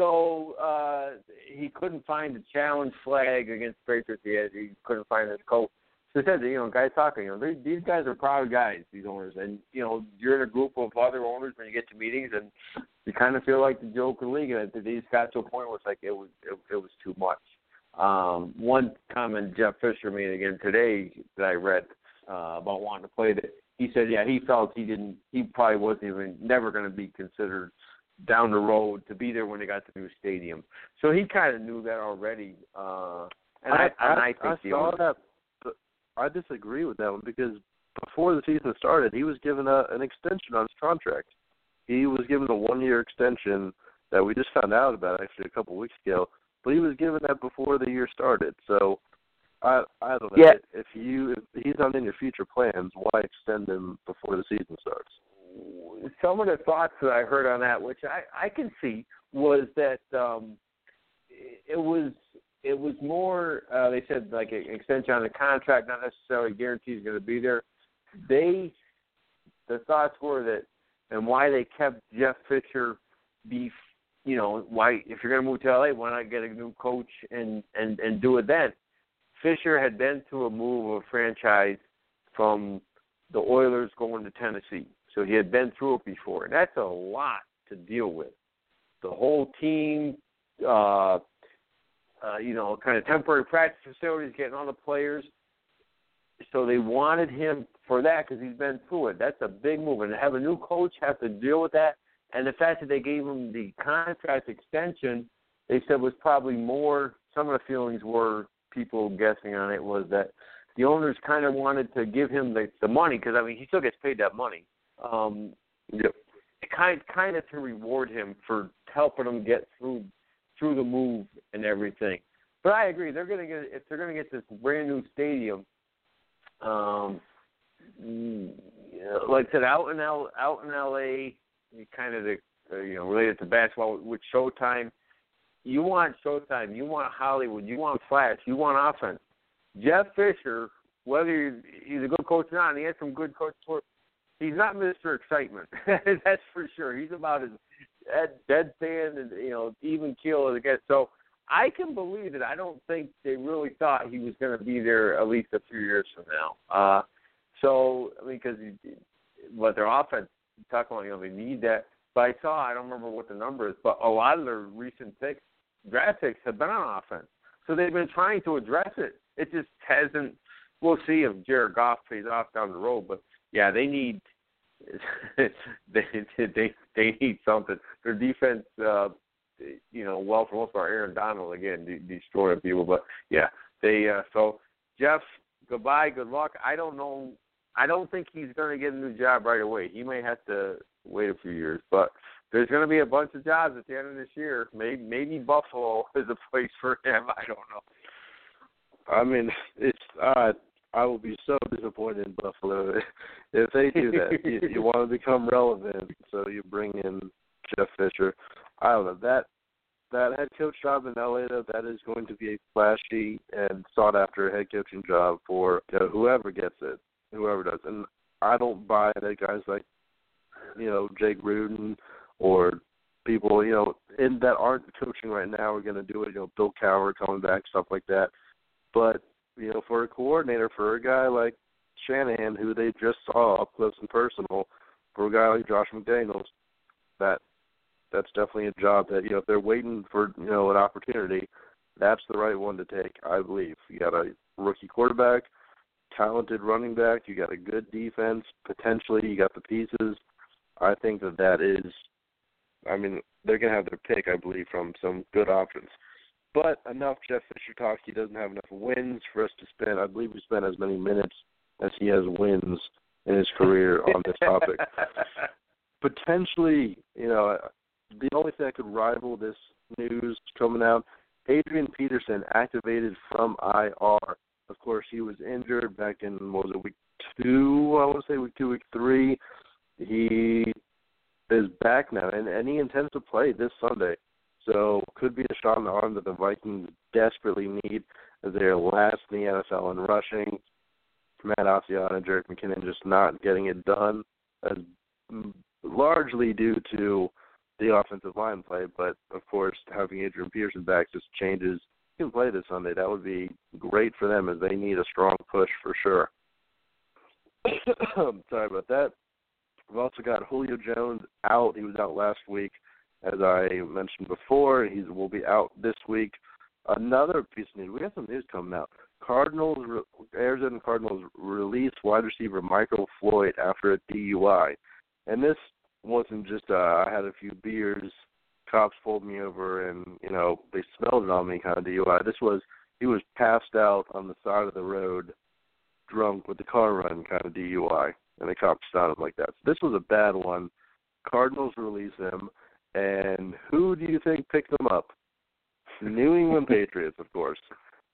so uh, he couldn't find the challenge flag against Patriots. He, had, he couldn't find his coach. So he said, you know, guys talking, you know, they, these guys are proud guys, these owners, and you know, you're in a group of other owners when you get to meetings, and you kind of feel like the joke of the league. And these got to a point where it's like it was it, it was too much. Um, one comment Jeff Fisher made again today that I read uh, about wanting to play that he said, yeah, he felt he didn't, he probably wasn't even never going to be considered down the road to be there when they got the new stadium. So he kind of knew that already. Uh, and I, I, and I, think I saw that. But I disagree with that one because before the season started, he was given a, an extension on his contract. He was given a one-year extension that we just found out about actually a couple of weeks ago. But he was given that before the year started. So I I don't know yeah. if you if he's not in your future plans, why extend him before the season starts? Some of the thoughts that I heard on that, which I I can see, was that um it was it was more uh they said like an extension on the contract, not necessarily guaranteed he's going to be there. They the thoughts were that and why they kept Jeff Fisher be you know why if you're going to move to LA, why not get a new coach and and and do it then? Fisher had been through a move of a franchise from the Oilers going to Tennessee. So he had been through it before. And that's a lot to deal with. The whole team, uh, uh, you know, kind of temporary practice facilities, getting all the players. So they wanted him for that because he's been through it. That's a big move. And to have a new coach have to deal with that. And the fact that they gave him the contract extension, they said was probably more. Some of the feelings were people guessing on it was that the owners kind of wanted to give him the the money because I mean he still gets paid that money um, yep. kind kind of to reward him for helping him get through through the move and everything. But I agree, they're gonna get if they're gonna get this brand new stadium. Um, like I said, out in L, out in L.A., kind of the uh, you know related to basketball with Showtime. You want Showtime, you want Hollywood, you want Flash, you want offense. Jeff Fisher, whether he's a good coach or not, and he has some good coach he's not Mr. Excitement. *laughs* That's for sure. He's about as deadpan and you know even keel as it gets. So I can believe it. I don't think they really thought he was going to be there at least a few years from now. Uh, so I mean, because what their offense about, you know, they need that. But I saw, I don't remember what the number is, but a lot of their recent picks, draft picks, have been on offense. So they've been trying to address it. It just hasn't. We'll see if Jared Goff pays off down the road, but yeah, they need *laughs* they they they need something. Their defense, uh, you know, well for most part, Aaron Donald again de- destroying people. But yeah, they uh, so Jeff, goodbye, good luck. I don't know. I don't think he's going to get a new job right away. He may have to wait a few years, but there's going to be a bunch of jobs at the end of this year. Maybe maybe Buffalo *laughs* is a place for him. I don't know. I mean, it's uh I will be so disappointed in Buffalo *laughs* if they do that. you, you *laughs* want to become relevant, so you bring in Jeff Fisher. I don't know that that head coach job in LA though that is going to be a flashy and sought after head coaching job for you know, whoever gets it, whoever does. And I don't buy that guys like you know Jake Gruden or people you know in that aren't coaching right now are going to do it. You know Bill Cowher coming back, stuff like that. But you know, for a coordinator, for a guy like Shanahan, who they just saw up close and personal, for a guy like Josh McDaniels, that that's definitely a job that you know if they're waiting for you know an opportunity, that's the right one to take. I believe you got a rookie quarterback, talented running back, you got a good defense, potentially you got the pieces. I think that that is. I mean, they're gonna have their pick, I believe, from some good options. But enough Jeff Fisher talk. He doesn't have enough wins for us to spend. I believe we spent as many minutes as he has wins in his career *laughs* on this topic. Potentially, you know, the only thing that could rival this news coming out, Adrian Peterson activated from IR. Of course, he was injured back in what was it week two? I want to say week two, week three. He is back now, and, and he intends to play this Sunday. So could be a shot in the arm that the Vikings desperately need as they are last in the NFL in rushing. Matt Asiata and Jerick McKinnon just not getting it done, as mm, largely due to the offensive line play. But of course, having Adrian Peterson back just changes. He can play this Sunday. That would be great for them as they need a strong push for sure. *coughs* Sorry about that. We've also got Julio Jones out. He was out last week, as I mentioned before. He will be out this week. Another piece of news. We have some news coming out. Cardinals, Arizona Cardinals released wide receiver Michael Floyd after a DUI, and this wasn't just uh, I had a few beers, cops pulled me over, and you know they smelled it on me kind of DUI. This was he was passed out on the side of the road, drunk with the car run kind of DUI, and the cops found him like that. So this was a bad one. Cardinals release him, and who do you think picked them up? New England *laughs* Patriots, of course.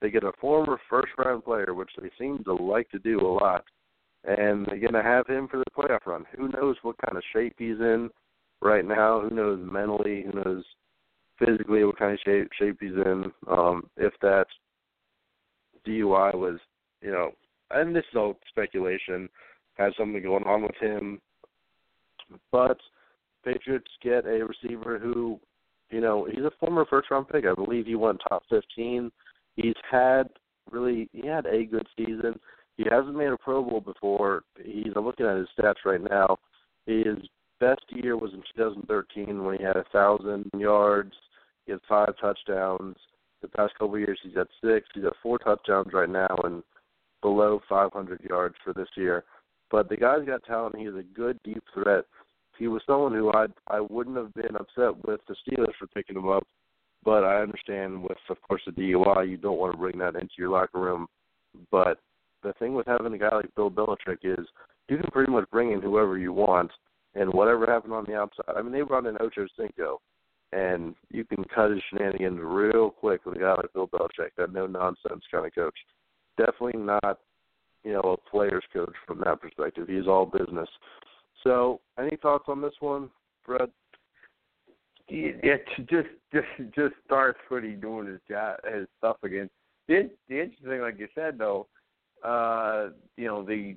They get a former first round player, which they seem to like to do a lot, and they're going to have him for the playoff run. Who knows what kind of shape he's in right now? Who knows mentally? Who knows physically what kind of shape shape he's in? Um, if that DUI was, you know, and this is all speculation, has something going on with him, but Patriots get a receiver who, you know, he's a former first round pick. I believe he went top fifteen He's had really he had a good season. He hasn't made a Pro Bowl before. He's I'm looking at his stats right now. His best year was in 2013 when he had a thousand yards. He had five touchdowns. The past couple of years, he's had six. He's at four touchdowns right now and below 500 yards for this year. But the guy's got talent. He's a good deep threat. He was someone who I I wouldn't have been upset with the Steelers for picking him up but I understand with, of course, the DUI, you don't want to bring that into your locker room. But the thing with having a guy like Bill Belichick is you can pretty much bring in whoever you want, and whatever happened on the outside. I mean, they brought in Ocho Cinco, and you can cut his shenanigans real quick with a guy like Bill Belichick, that no nonsense kind of coach. Definitely not, you know, a player's coach from that perspective. He's all business. So, any thoughts on this one, Fred? it just just just starts when he's doing his job his stuff again. The, the interesting like you said though, uh, you know the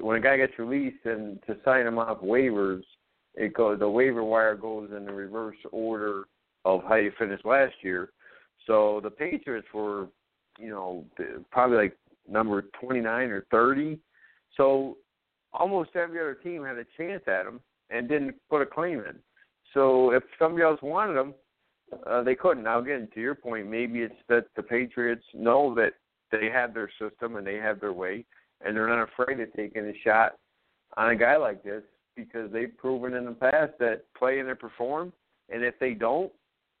when a guy gets released and to sign him off waivers, it goes the waiver wire goes in the reverse order of how you finished last year. So the Patriots were, you know, probably like number 29 or 30. So almost every other team had a chance at him and didn't put a claim in. So if somebody else wanted them, uh, they couldn't. Now again, to your point, maybe it's that the Patriots know that they have their system and they have their way, and they're not afraid of taking a shot on a guy like this because they've proven in the past that play and they perform, and if they don't,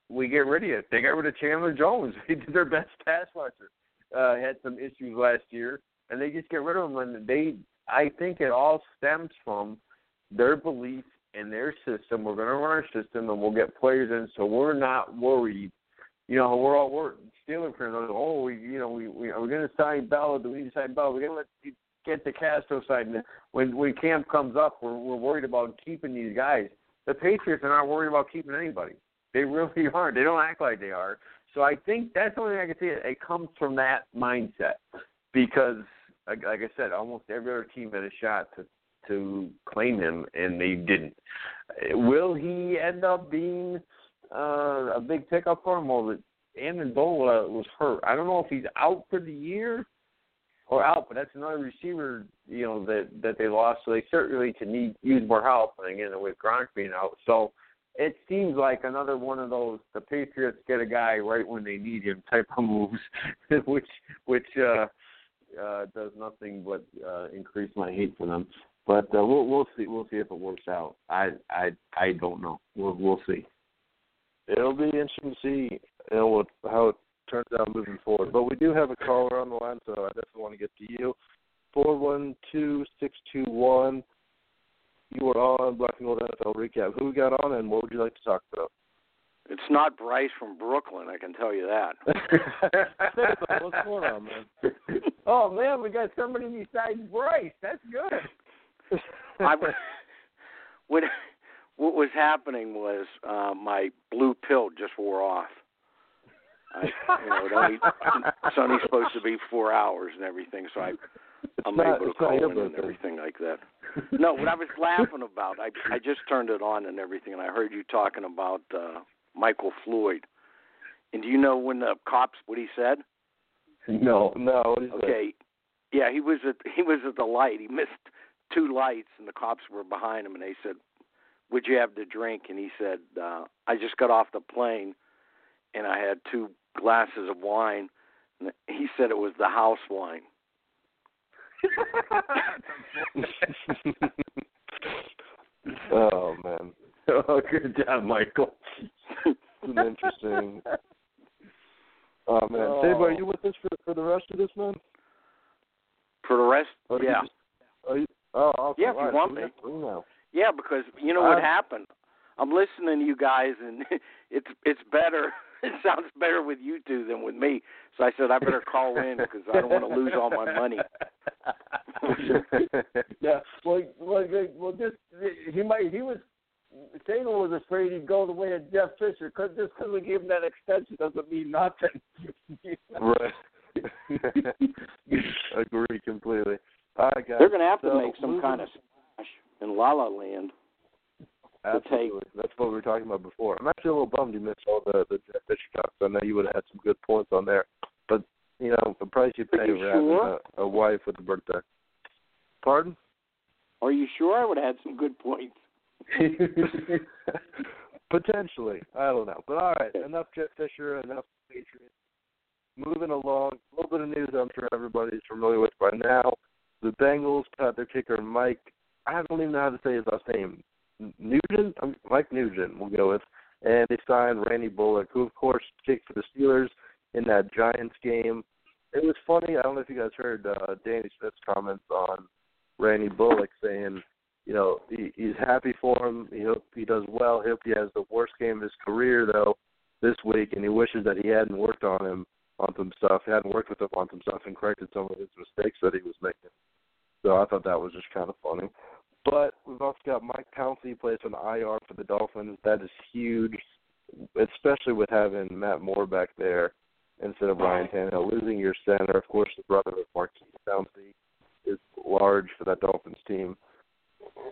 we get rid of you. They got rid of Chandler Jones. *laughs* He did their best pass rusher. Uh, had some issues last year, and they just get rid of him. And they, I think, it all stems from their belief in their system. We're going to run our system, and we'll get players in, so we're not worried. You know, we're all. Steelers fans are, oh, we, you know, we, we are we going to sign Bell? Do we need to sign Bell? We're going to let get the Castro side. When when camp comes up, we're we're worried about keeping these guys. The Patriots are not worried about keeping anybody. They really *laughs* aren't. They don't act like they are. So I think that's the only thing I can see. It, it comes from that mindset because, like, like I said, almost every other team had a shot to to claim him, and they didn't. Will he end up being uh, a big pickup for him? Well, Amendola was hurt. I don't know if he's out for the year, or out, but that's another receiver, you know, that that they lost. So they certainly to need use more help. And again, with Gronk being out, so it seems like another one of those the Patriots get a guy right when they need him type of moves, *laughs* which which uh, uh, does nothing but uh, increase my hate for them. But uh, we'll we'll see we'll see if it works out. I I I don't know. We'll we'll see. It'll be interesting to see you know what how it turns out moving forward. But we do have a caller on the line, so I definitely want to get to you. Four one two six two one. You are on Black and Gold NFL recap. Who we got on, and what would you like to talk about? It's not Bryce from Brooklyn, I can tell you that. *laughs* What's going on, man? oh man, we got somebody besides Bryce. That's good. I, *laughs* what what was happening was uh, my blue pill just wore off. I, you know, it only, it's only supposed to be four hours and everything, so I I'm not- able to call in and birthday. everything like that. *laughs* No, what I was laughing about, I I just turned it on and everything, and I heard you talking about uh Michael Floyd. And do you know when the cops what he said? No. No, what is Okay. Yeah, he was at he was at the light. He missed two lights, and the cops were behind him, and they said, "Would you have to drink?" And he said, uh, "I just got off the plane, and I had two glasses of wine." And he said it was the house wine. *laughs* *laughs* oh man, *laughs* oh, good job, Michael. it's interesting. *laughs* Oh man, Oh. Sabo, are you with us for for the rest of this, man? For the rest, you yeah, just- are you, oh, okay. Yeah, if you right, want me. have three now. yeah, because you know what Uh, happened. I'm listening to you guys, and *laughs* it's it's better. It sounds better with you two than with me. So I said I better call in because I don't want to lose all my money. yeah. Well, well, well, just he might. He was. Sabo was afraid he'd go the way of Jeff Fisher. Cause just because we gave him that extension doesn't mean nothing. right. *laughs* Agree completely. All right, guys. They're going to have to make some kind of smash in La La Land. to take. Absolutely. That's what we were talking about before. I'm actually a little bummed you missed all the the Jeff Fisher talks. I know you would have had some good points on there, but you know the price you pay Are you for having a, a wife with a birthday. Pardon? Are you sure I would have had some good points? *laughs* Potentially, I don't know. But all right, enough Jeff Fisher, enough Patriots. Moving along, a little bit of news I'm sure everybody's familiar with by now. The Bengals cut their kicker Mike. I don't even know how to say his last name. Nugent, Mike Nugent, we'll go with, and they signed Randy Bullock, who of course kicked for the Steelers in that Giants game. It was funny. I don't know if you guys heard uh, Danny Smith's comments on Randy Bullock saying, you know, he, he's happy for him. He hope he does well. He hope he has the worst game of his career though this week, and he wishes that he hadn't worked on him on some stuff. He hadn't worked with him on some stuff and corrected some of his mistakes that he was making. So I thought that was just kind of funny. But we've also got Mike Pouncey plays on IR for the Dolphins. That is huge, especially with having Matt Moore back there instead of Ryan Tannehill. Losing your center, of course, the brother of Maurkice Pouncey is large for that Dolphins team.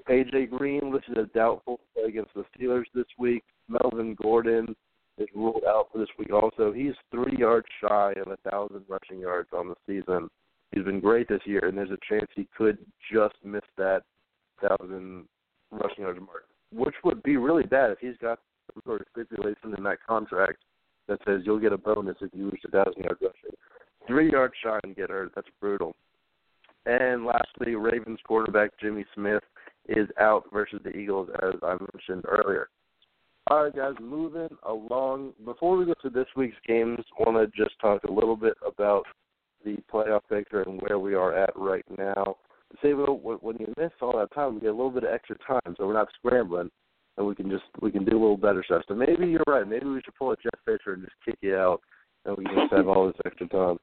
AJ Green listed as doubtful play against the Steelers this week. Melvin Gordon is ruled out for this week also. He's three yards shy of a thousand rushing yards on the season. He's been great this year, and there's a chance he could just miss that thousand rushing yards mark, which would be really bad if he's got some sort of stipulation in that contract that says you'll get a bonus if you reach a thousand yard rushing. Three yards shy and get hurt. That's brutal. And lastly, Ravens quarterback Jimmy Smith is out versus the Eagles, as I mentioned earlier. All right, guys, moving along. Before we get to this week's games, I want to just talk a little bit about the playoff picture and where we are at right now. Well, when you miss all that time, we get a little bit of extra time, so we're not scrambling, and we can just we can do a little better stuff. So maybe you're right. Maybe we should pull a Jeff Fisher and just kick you out, and we can just have all this extra time.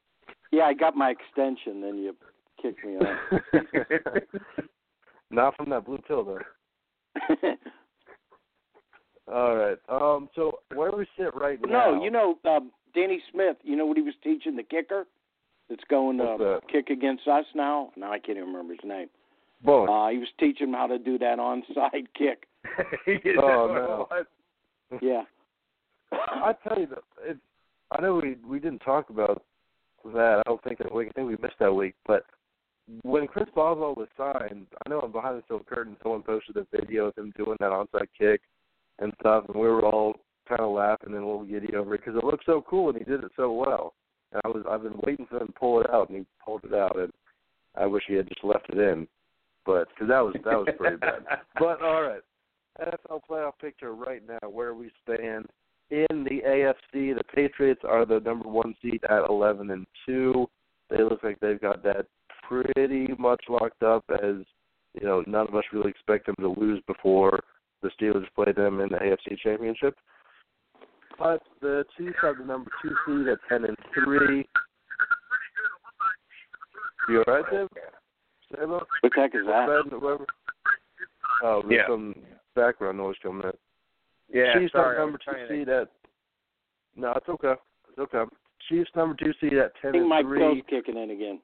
Yeah, I got my extension, then you kicked me off. *laughs* Not from that blue pill, though. *laughs* All right. Um. So where we sit right now? no, you know, um, Danny Smith, you know what he was teaching the kicker that's going to that? kick against us now? Now I can't even remember his name. Bowen. Uh, he was teaching him how to do that onside *laughs* kick. *laughs* Oh, no. Yeah. I tell you, it, I know we we didn't talk about that. I don't think that week. I think we missed that week. But when Chris Boswell was signed, I know I'm behind the steel curtain, someone posted a video of him doing that onside kick and stuff, and we were all kind of laughing and a little giddy over it because it looked so cool and he did it so well. And I was I've been waiting for him to pull it out, and he pulled it out, and I wish he had just left it in, but because that was that was pretty bad. *laughs* But all right, NFL playoff picture right now, where we stand in the AFC. The Patriots are the number one seed at eleven and two. They look like they've got that pretty much locked up, as you know. None of us really expect them to lose before the Steelers play them in the AFC Championship. But the Chiefs are the number two seed at ten and three. You all right, Dave? Sabo? What the heck is that? Ben, whoever? Oh, there's Yeah. some background noise coming in. Yeah, Chiefs sorry, are number two trying to- seed at. No, it's okay. It's okay. Chiefs number two seed at ten I think and Mike three. Bill's kicking in again.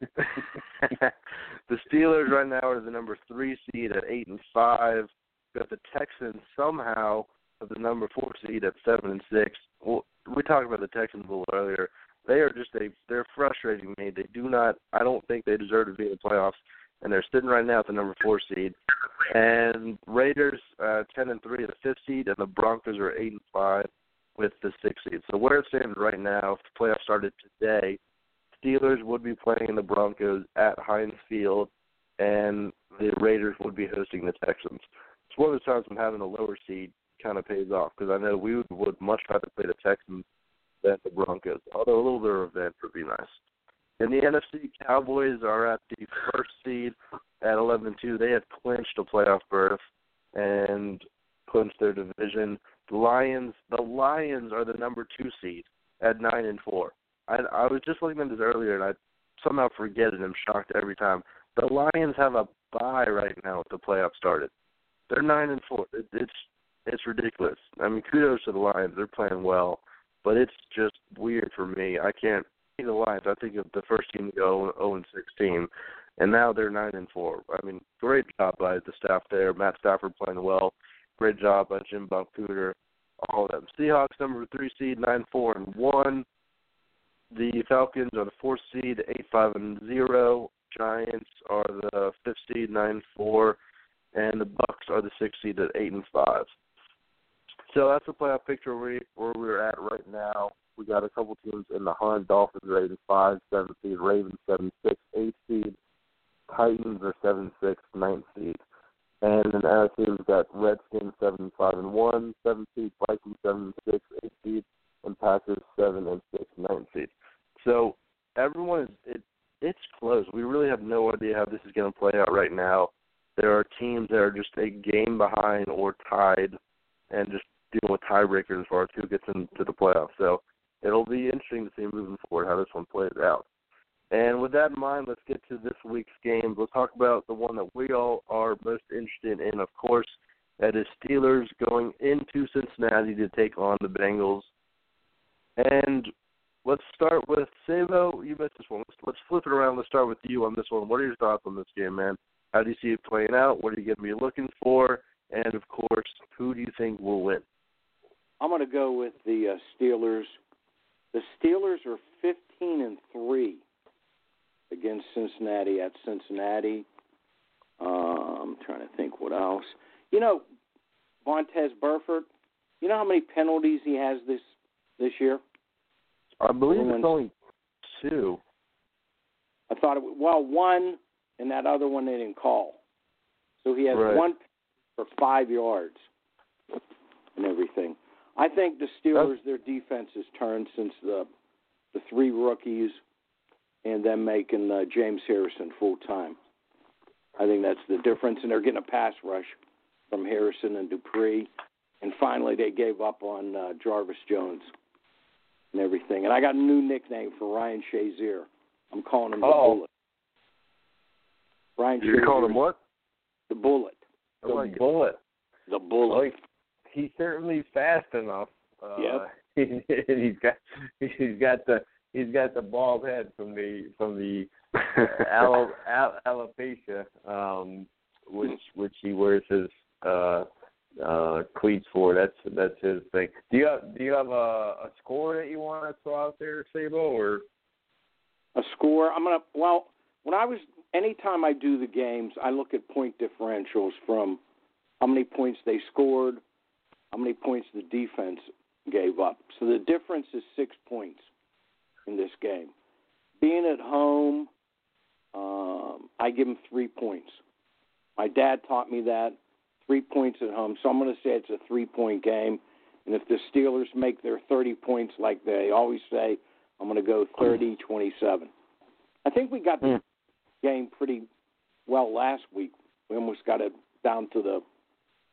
The Steelers right now are the number three seed at eight and five. Got the Texans somehow at the number four seed at seven and six. Well, we talked about the Texans a little earlier. They are just a they're frustrating me. They do not. I don't think they deserve to be in the playoffs, and they're sitting right now at the number four seed. And Raiders uh, ten and three, at the fifth seed, and the Broncos are eight and five with the sixth seed. So where it stands right now, if the playoffs started today, Steelers would be playing the Broncos at Heinz Field, and the Raiders would be hosting the Texans. It's one of those times when having a lower seed kind of pays off because I know we would, would much rather play the Texans than the Broncos. Although a little bit of revenge would be nice. In the NFC, Cowboys are at the first seed at 11-2. They have clinched a playoff berth and clinched their division. The Lions, the Lions are the number two seed at nine and four. I I was just looking at this earlier and I somehow forget it. I'm shocked every time. The Lions have a bye right now with the playoffs started. They're nine and four. It, it's it's ridiculous. I mean, kudos to the Lions. They're playing well, but it's just weird for me. I can't see the Lions. I think of the first team to go 0 and 16, and now they're nine and four. I mean, great job by the staff there. Matt Stafford playing well. Great job by Jim Bob Cooter. All of them. Seahawks number three seed, nine four and one. The Falcons are the fourth seed, eight five and zero. Giants are the fifth seed, nine four, and the Bucks are the sixth seed at eight and five. So that's the playoff picture where we're at right now. We got a couple teams in the hunt. Dolphins are eight and five, seven seed. Ravens seven six, eight seed. Titans are seven six, ninth seed. And in the NFC we've got Redskins seven five and one, seven seed. Vikings seven six, eight seed, and Packers seven and six, ninth seed. So everyone is it it's close. We really have no idea how this is going to play out right now. There are teams that are just a game behind or tied, and just dealing with tiebreakers as far as who gets into the playoffs. So it'll be interesting to see moving forward how this one plays out. And with that in mind, let's get to this week's game. Let's talk about the one that we all are most interested in, of course. That is Steelers going into Cincinnati to take on the Bengals. And let's start with Sabo. You missed this one. Let's, let's flip it around. Let's start with you on this one. What are your thoughts on this game, man? How do you see it playing out? What are you going to be looking for? And of course, who do you think will win? I'm going to go with the uh, Steelers. The Steelers are 15 and three against Cincinnati at Cincinnati. Uh, I'm trying to think what else. You know, Vontaze Burfict. You know how many penalties he has this this year? I believe Everyone's- it's only two. I thought it well one, and that other one they didn't call. So he has Right. one for five yards and everything. I think the Steelers, their defense has turned since the the three rookies and them making uh, James Harrison full time. I think that's the difference, and they're getting a pass rush from Harrison and Dupree, and finally they gave up on uh, Jarvis Jones and everything. And I got a new nickname for Ryan Shazier. I'm calling him the Oh. Bullet. Ryan You're calling Shazier him what? The Bullet. The like it. bullet. The Bullet. Well, he's certainly fast enough. Uh, Yep. *laughs* and he's got he's got the he's got the bald head from the from the uh, *laughs* alo, al, alopecia, um, which which he wears his uh, uh, cleats for. That's that's his thing. Do you have do you have a, a score that you want to throw out there, Sabo, or A score. I'm gonna. Well, when I was anytime I do the games, I look at point differentials from how many points they scored, how many points the defense gave up. So the difference is six points in this game. Being at home, um, I give them three points. My dad taught me that three points at home. So I'm going to say it's a three point game. And if the Steelers make their 30 points like they always say, I'm going to go 30 27. I think we got the game pretty well last week. We almost got it down to the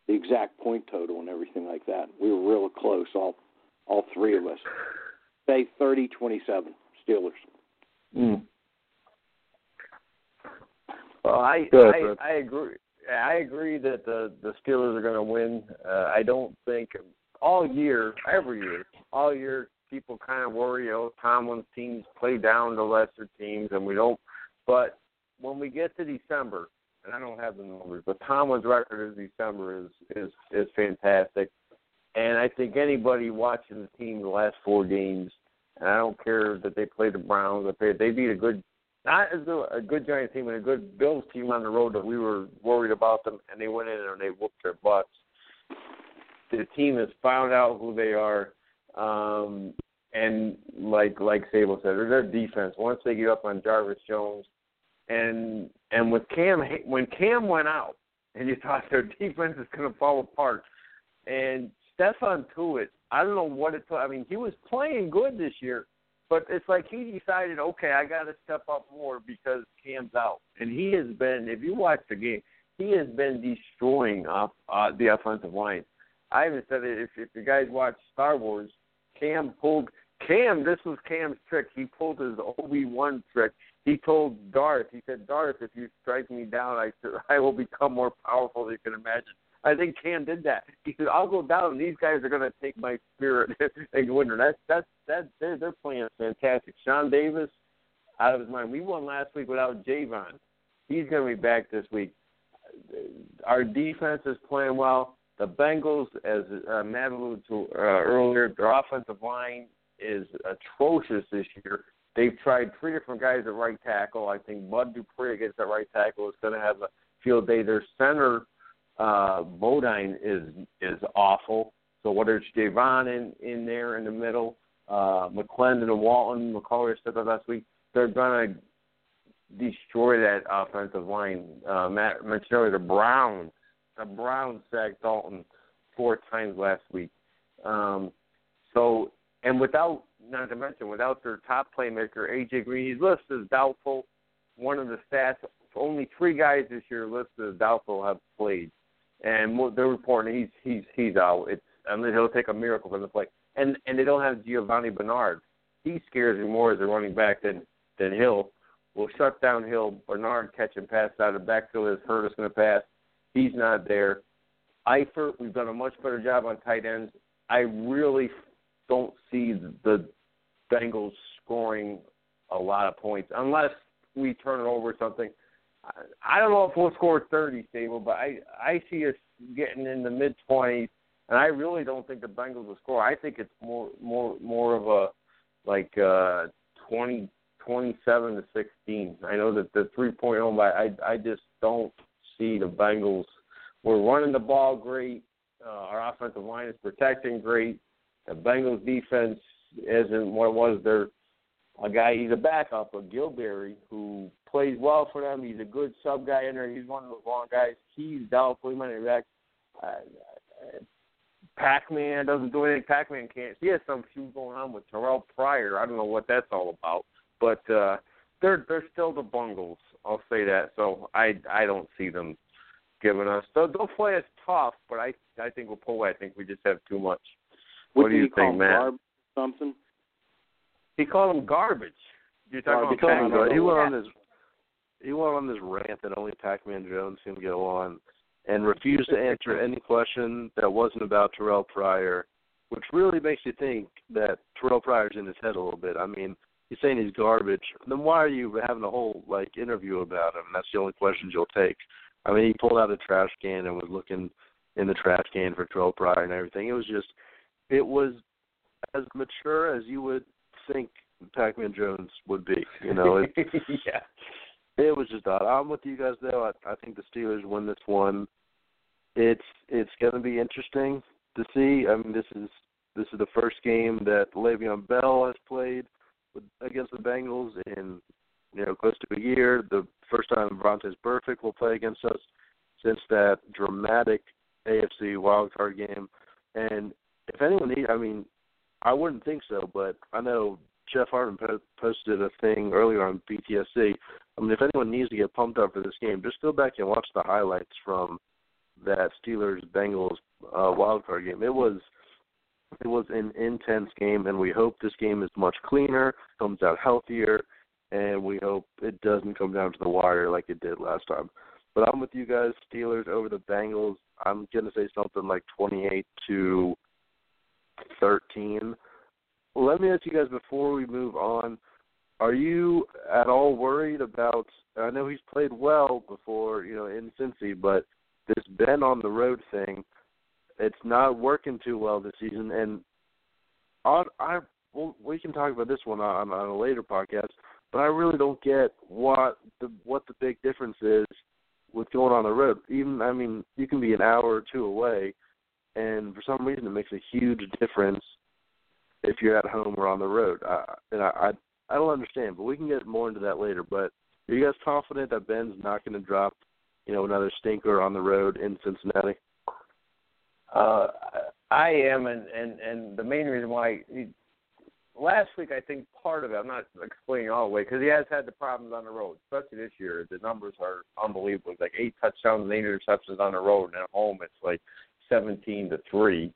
the exact point total and everything like that. We were real close, all all three of us. Say 30 27 Steelers. Mm. Well, I Good, I, I agree. I agree that the the Steelers are going to win. Uh, I don't think all year, every year, all year, people kind of worry. Oh, Tomlin's teams play down to lesser teams, and we don't. But when we get to December, and I don't have the numbers, but Tomlin's record in December is is is fantastic. And I think anybody watching the team the last four games, and I don't care that they played the Browns, if they they beat a good not as a, good Giant team and a good Bills team on the road that we were worried about them, and they went in and they whooped their butts. The team has found out who they are, um, and like like Sabo said, their defense. Once they get up on Jarvis Jones, and and with Cam, when Cam went out, and you *laughs* thought their defense is going to fall apart, and Stephon Tuitt, I don't know what it. I mean, he was playing good this year, but it's like he decided, okay, I got to step up more because Cam's out, and he has been. If you watch the game, he has been destroying off uh, the offensive line. I even said it. If, if you guys watch Star Wars, Cam pulled Cam. This was Cam's trick. He pulled his Obi Wan trick. He told Darth. He said, Darth, if you strike me down, I *laughs* I will become more powerful than you can imagine. I think Cam did that. He said, "I'll go down, and these guys are going to take my spirit *laughs* and go in there." That's that's that they're they're playing fantastic. Sean Davis, out of his mind. We won last week without Javon. He's going to be back this week. Our defense is playing well. The Bengals, as uh, Matt alluded to uh, earlier, their offensive line is atrocious this year. They've tried three different guys at right tackle. I think Bud Dupree against that right tackle is going to have a field day. Their center uh Bodine is is awful. So whether it's Javon in in there in the middle, uh McClendon and Walton, McCullough said that last week, they're gonna destroy that offensive line. Uh Matt mentioned the Browns. The Browns sacked Dalton four times last week. Um so and without not to mention without their top playmaker AJ Green, he's listed as doubtful. One of the stats only three guys this year listed as doubtful have played and mo- they're reporting he's he's he's out. It's mean he'll take a miracle from the play. And and they don't have Giovani Bernard. He scares me more as a running back than than Hill. Will shut down Hill. Bernard catching pass out of the backfield is hurt is going to pass. He's not there. Eifert, we've done a much better job on tight ends. I really don't see the Bengals scoring a lot of points unless we turn it over or something. I don't know if we'll score 30, Sabo, but I I see us getting in the mid 20s, and I really don't think the Bengals will score. I think it's more more more of a like uh 20 27 to 16. I know that the three point home, but I I just don't see the Bengals. We're running the ball great. Uh, our offensive line is protecting great. The Bengals defense isn't what it was. They're a guy. He's a backup, a Gilberry, who plays well for them. He's a good sub guy in there. He's one of those long guys. He's doubtful. He might be back. Uh, Pac-Man doesn't do anything Pac-Man can't. He has some feud going on with Terrelle Pryor. I don't know what that's all about, but uh, they're they're still the Bungles. I'll say that. So I I don't see them giving us. They'll, they'll play us tough, but I I think we'll pull away. I think we just have too much. What, do you call think, Matt? Garb something? He called them garbage. You're talking Garbage. about he went on this he went on this rant that only Pac-Man Jones can go on, and refused to answer any question that wasn't about Terrelle Pryor, which really makes you think that Terrelle Pryor's in his head a little bit. I mean, he's saying he's garbage. Then why are you having a whole like interview about him? That's the only questions you'll take. I mean, he pulled out a trash can and was looking in the trash can for Terrelle Pryor and everything. It was just, it was as mature as you would think Pac-Man Jones would be. You know, it, *laughs* yeah. it was just odd. I'm with you guys though. I, I think the Steelers win this one. It's it's going to be interesting to see. I mean, this is this is the first game that Le'Veon Bell has played with, against the Bengals in you know close to a year. The first time Vontaze Burfict will play against us since that dramatic AFC wildcard game. And if anyone need, I mean, I wouldn't think so, but I know Jeff Hartman po- posted a thing earlier on BTSC. I mean, if anyone needs to get pumped up for this game, just go back and watch the highlights from that Steelers Bengals uh, wild card game. It was it was an intense game, and we hope this game is much cleaner, comes out healthier, and we hope it doesn't come down to the wire like it did last time. But I'm with you guys, Steelers over the Bengals. I'm gonna say something like 28 to 13. Let me ask you guys before we move on. Are you at all worried about? I know he's played well before, you know, in Cincy, but this Ben on the road thing, it's not working too well this season. And on, I well, we can talk about this one on, on a later podcast, but I really don't get what the what the big difference is with going on the road. Even I mean, you can be an hour or two away, and for some reason it makes a huge difference if you're at home or on the road. I, and I, I I don't understand, but we can get more into that later. But are you guys confident that Ben's not going to drop, you know, another stinker on the road in Cincinnati? Uh, I am, and and and the main reason why he, last week I think part of it. I'm not explaining all the way because he has had the problems on the road, especially this year. The numbers are unbelievable. It's like eight touchdowns and eight interceptions on the road, and at home it's like 17 to three.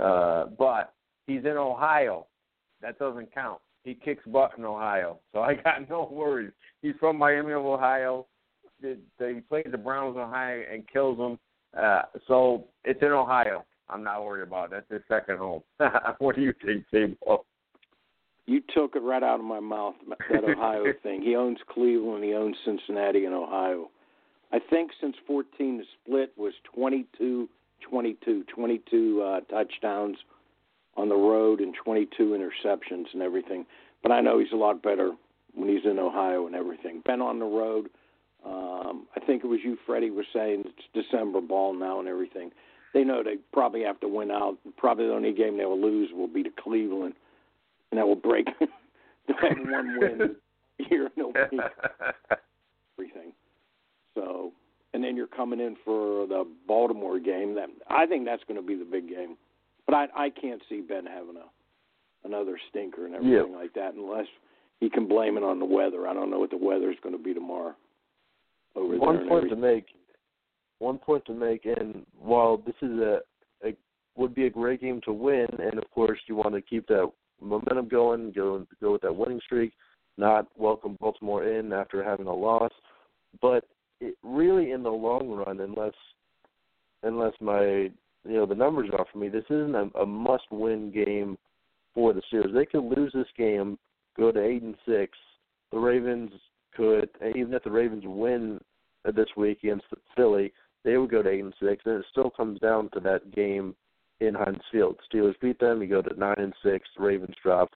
Uh, but he's in Ohio. That doesn't count. He kicks butt in Ohio, so I got *laughs* no worries. He's from Miami of Ohio. He plays the Browns in Ohio and kills them. Uh, so it's in Ohio. I'm not worried about it. That's his second home. *laughs* what do you think, Sabo? You took it right out of my mouth, that *laughs* Ohio thing. He owns Cleveland, he owns Cincinnati and Ohio. I think since 14, the split was 22 22, 22 uh, touchdowns on the road and 22 interceptions and everything. But I know he's a lot better when he's in Ohio and everything. Been on the road. Um, I think it was you, Freddie, was saying it's December ball now and everything. They know they probably have to win out. Probably the only game they will lose will be to Cleveland, and that will break. *laughs* They'll have one win *laughs* here in a week. Everything. So, and then you're coming in for the Baltimore game. That I think that's going to be the big game. But I I can't see Ben having a another stinker and everything Yeah. like that unless he can blame it on the weather. I don't know what the weather's going to be tomorrow. Over there one and point to make. One point to make, and while this is a, a would be a great game to win, and of course you want to keep that momentum going, go go with that winning streak, not welcome Baltimore in after having a loss, but it really in the long run, unless unless my you know the numbers are for me, this isn't a, a must-win game for the Steelers. They could lose this game, go to eight and six. The Ravens could, even if the Ravens win uh, this week against Philly, they would go to eight and six, and it still comes down to that game in Heinz Field. Steelers beat them, you go to nine and six. The Ravens drop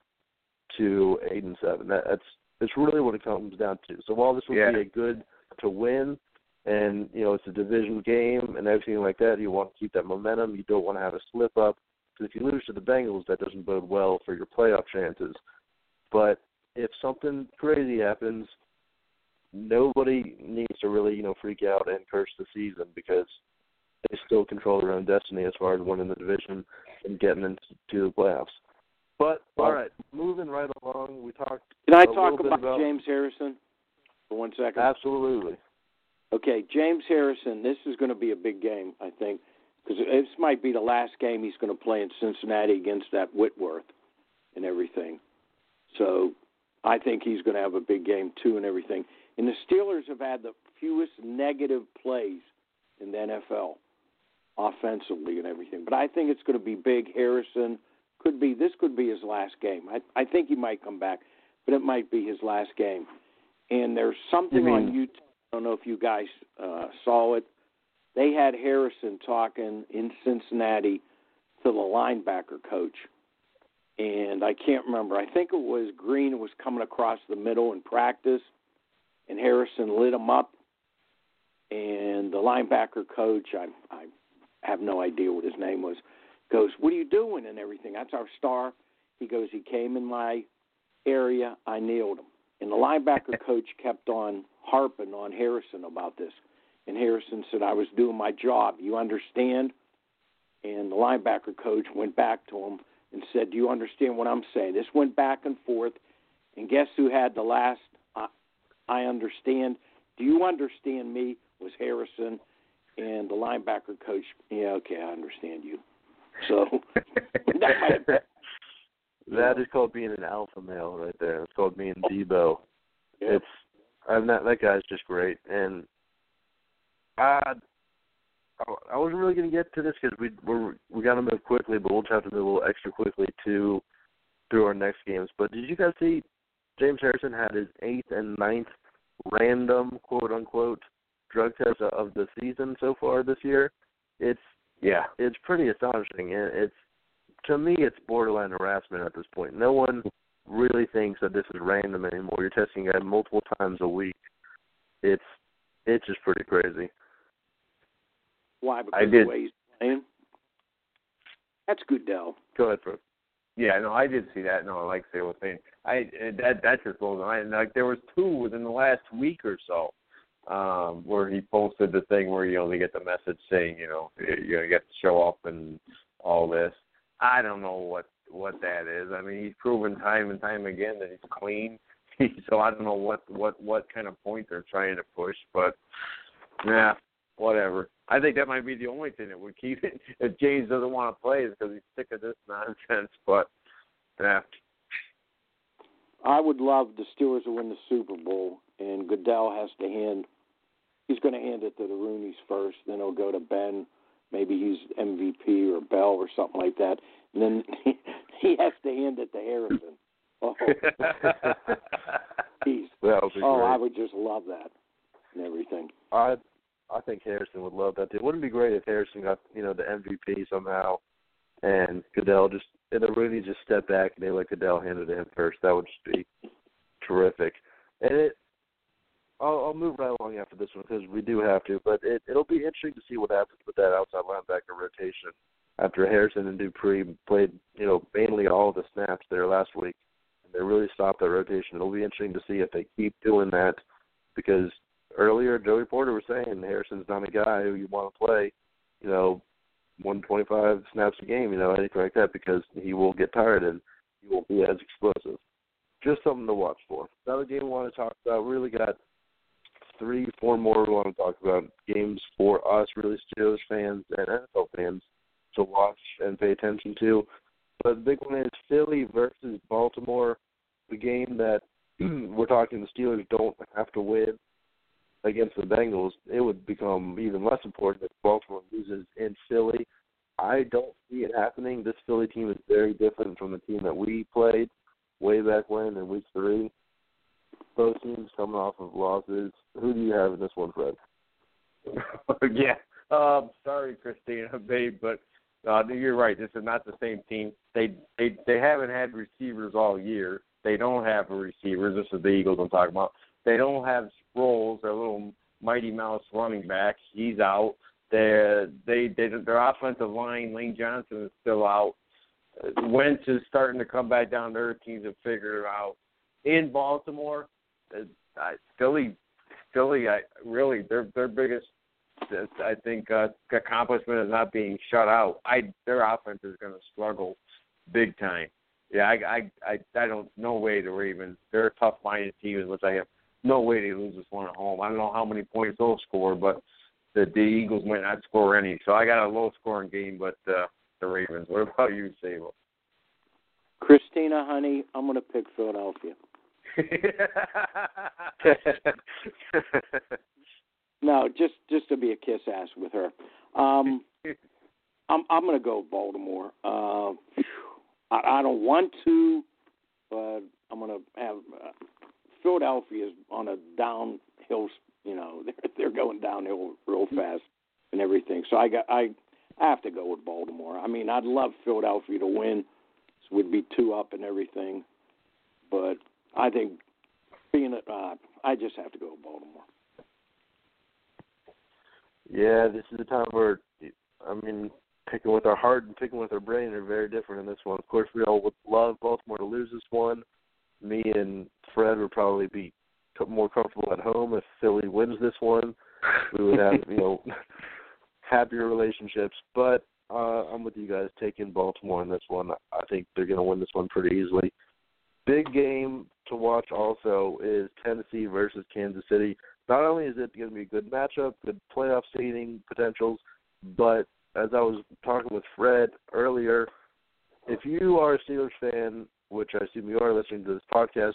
to eight and seven. That, that's that's really what it comes down to. So while this would Yeah. be a good to win, and you know it's a division game and everything like that, you want to keep that momentum. You don't want to have a slip up because if you lose to the Bengals, that doesn't bode well for your playoff chances. But if something crazy happens, nobody needs to really, you know, freak out and curse the season because they still control their own destiny as far as winning the division and getting into the playoffs. But all right, moving right along, we talked. Can I talk about, about- James Harrison for one second? Absolutely. Okay, James Harrison. This is going to be a big game, I think, because this might be the last game he's going to play in Cincinnati against that Whitworth and everything. So I think he's going to have a big game too and everything. And the Steelers have had the fewest negative plays in the NFL offensively and everything. But I think it's going to be big. Harrison could be this could be his last game. I I think he might come back, but it might be his last game. And there's something You on YouTube. I don't know if you guys uh, saw it. They had Harrison talking in Cincinnati to the linebacker coach, and I can't remember. I think it was Green was coming across the middle in practice, and Harrison lit him up. And the linebacker coach, I I have no idea what his name was, goes, "What are you doing?" and everything. That's our star. He goes, "He came in my area. I nailed him." And the linebacker coach kept on harping on Harrison about this. And Harrison said, I was doing my job. You understand? And the linebacker coach went back to him and said, Do you understand what I'm saying? This went back and forth. And guess who had the last I, I understand? Do you understand me? Was Harrison. And the linebacker coach, yeah, okay, I understand you. So *laughs* that might have That is called being an alpha male right there. It's called being Debo. It's I'm not that guy's just great, and I I wasn't really going to get to this because we we're, we got to move quickly, but we'll just have to move a little extra quickly to through our next games. But did you guys see James Harrison had his eighth and ninth random quote unquote drug test of the season so far this year? It's Yeah. it's pretty astonishing, and it's to me it's borderline harassment at this point. No one really thinks that this is random anymore. You're testing it multiple times a week. It's it's just pretty crazy. Why? Because I of did. the way he's playing. That's Goodell. Go ahead, Fred. Yeah, no, I did see that. No, I like they were saying, I that that just blows my mind. Like there was two within the last week or so, um, where he posted the thing where you only get the message saying, you know, you know, you get to show up and all this. I don't know what what that is. I mean, he's proven time and time again that he's clean. *laughs* so I don't know what what what kind of point they're trying to push, but yeah, whatever. I think that might be the only thing that would keep it. *laughs* If James doesn't want to play, is because he's sick of this nonsense. But yeah, I would love the Steelers to win the Super Bowl, and Goodell has to hand. He's going to hand it to the Rooney's first, then he'll go to Ben. Maybe he's MVP or Bell or something like that, and then *laughs* he has to hand it to Harrison. Oh, *laughs* he's, That would be oh, great. I would just love that and everything. I I think Harrison would love that too. Wouldn't it be great if Harrison got you know the MVP somehow, and Goodell just and the Rooney just step back and they let Goodell hand it to him first. That would just be terrific. And it, I'll, I'll move right along after this one because we do have to. But it it'll be interesting to see what happens with that outside linebacker rotation after Harrison and Dupree played you know mainly all the snaps there last week. And they really stopped that rotation. It'll be interesting to see if they keep doing that because earlier Joey Porter was saying Harrison's not a guy who you want to play, you know, 125 snaps a game, you know, anything like that, because he will get tired and he won't be as explosive. Just something to watch for. Another game we want to talk about. Really got three, four more we want to talk about games for us, really Steelers fans and NFL fans to watch and pay attention to. But the big one is Philly versus Baltimore, the game that *clears throat* we're talking the Steelers don't have to win against the Bengals, it would become even less important if Baltimore loses in Philly. I don't see it happening. This Philly team is very different from the team that we played way back when in week three. Both teams coming off of losses. Who do you have in this one, Fred? *laughs* yeah. Um, sorry, Christina, *laughs* babe, but uh, you're right. This is not the same team. They they they haven't had receivers all year. They don't have a receiver. This is the Eagles I'm talking about. They don't have Sproles, their little Mighty Mouse running back. He's out. Their they they their offensive line, Lane Johnson is still out. Uh, Wentz is starting to come back down to earth. Teams have figured it out. In Baltimore, I, Philly, Philly, I really their their biggest, I think, uh, accomplishment is not being shut out. I their offense is going to struggle big time. Yeah, I, I, I, I don't. No way the Ravens. They're a tough-minded team, in which I have no way they lose this one at home. I don't know how many points they'll score, but the, the Eagles might not score any. So I got a low-scoring game, but uh, the Ravens. What about you, Sabo? Christina, honey, I'm going to pick Philadelphia. *laughs* No, just just to be a kiss ass with her. Um, I'm I'm going to go Baltimore. Uh, I, I don't want to, but I'm going to have uh, Philadelphia is on a downhill. You know, *laughs* they're they're going downhill real fast and everything. So I got I I have to go with Baltimore. I mean, I'd love Philadelphia to win it would be two up and everything. But I think being at, uh, I just have to go with Baltimore. Yeah, this is a time where I mean, picking with our heart and picking with our brain are very different in this one. Of course, we all would love Baltimore to lose this one. Me and Fred would probably be more comfortable at home if Philly wins this one. We would have, you know, *laughs* happier relationships. But uh, I'm with you guys taking Baltimore in this one. I think they're going to win this one pretty easily. Big game to watch also is Tennessee versus Kansas City. Not only is it going to be a good matchup, good playoff seeding potentials, but as I was talking with Fred earlier, if you are a Steelers fan, which I assume you are listening to this podcast,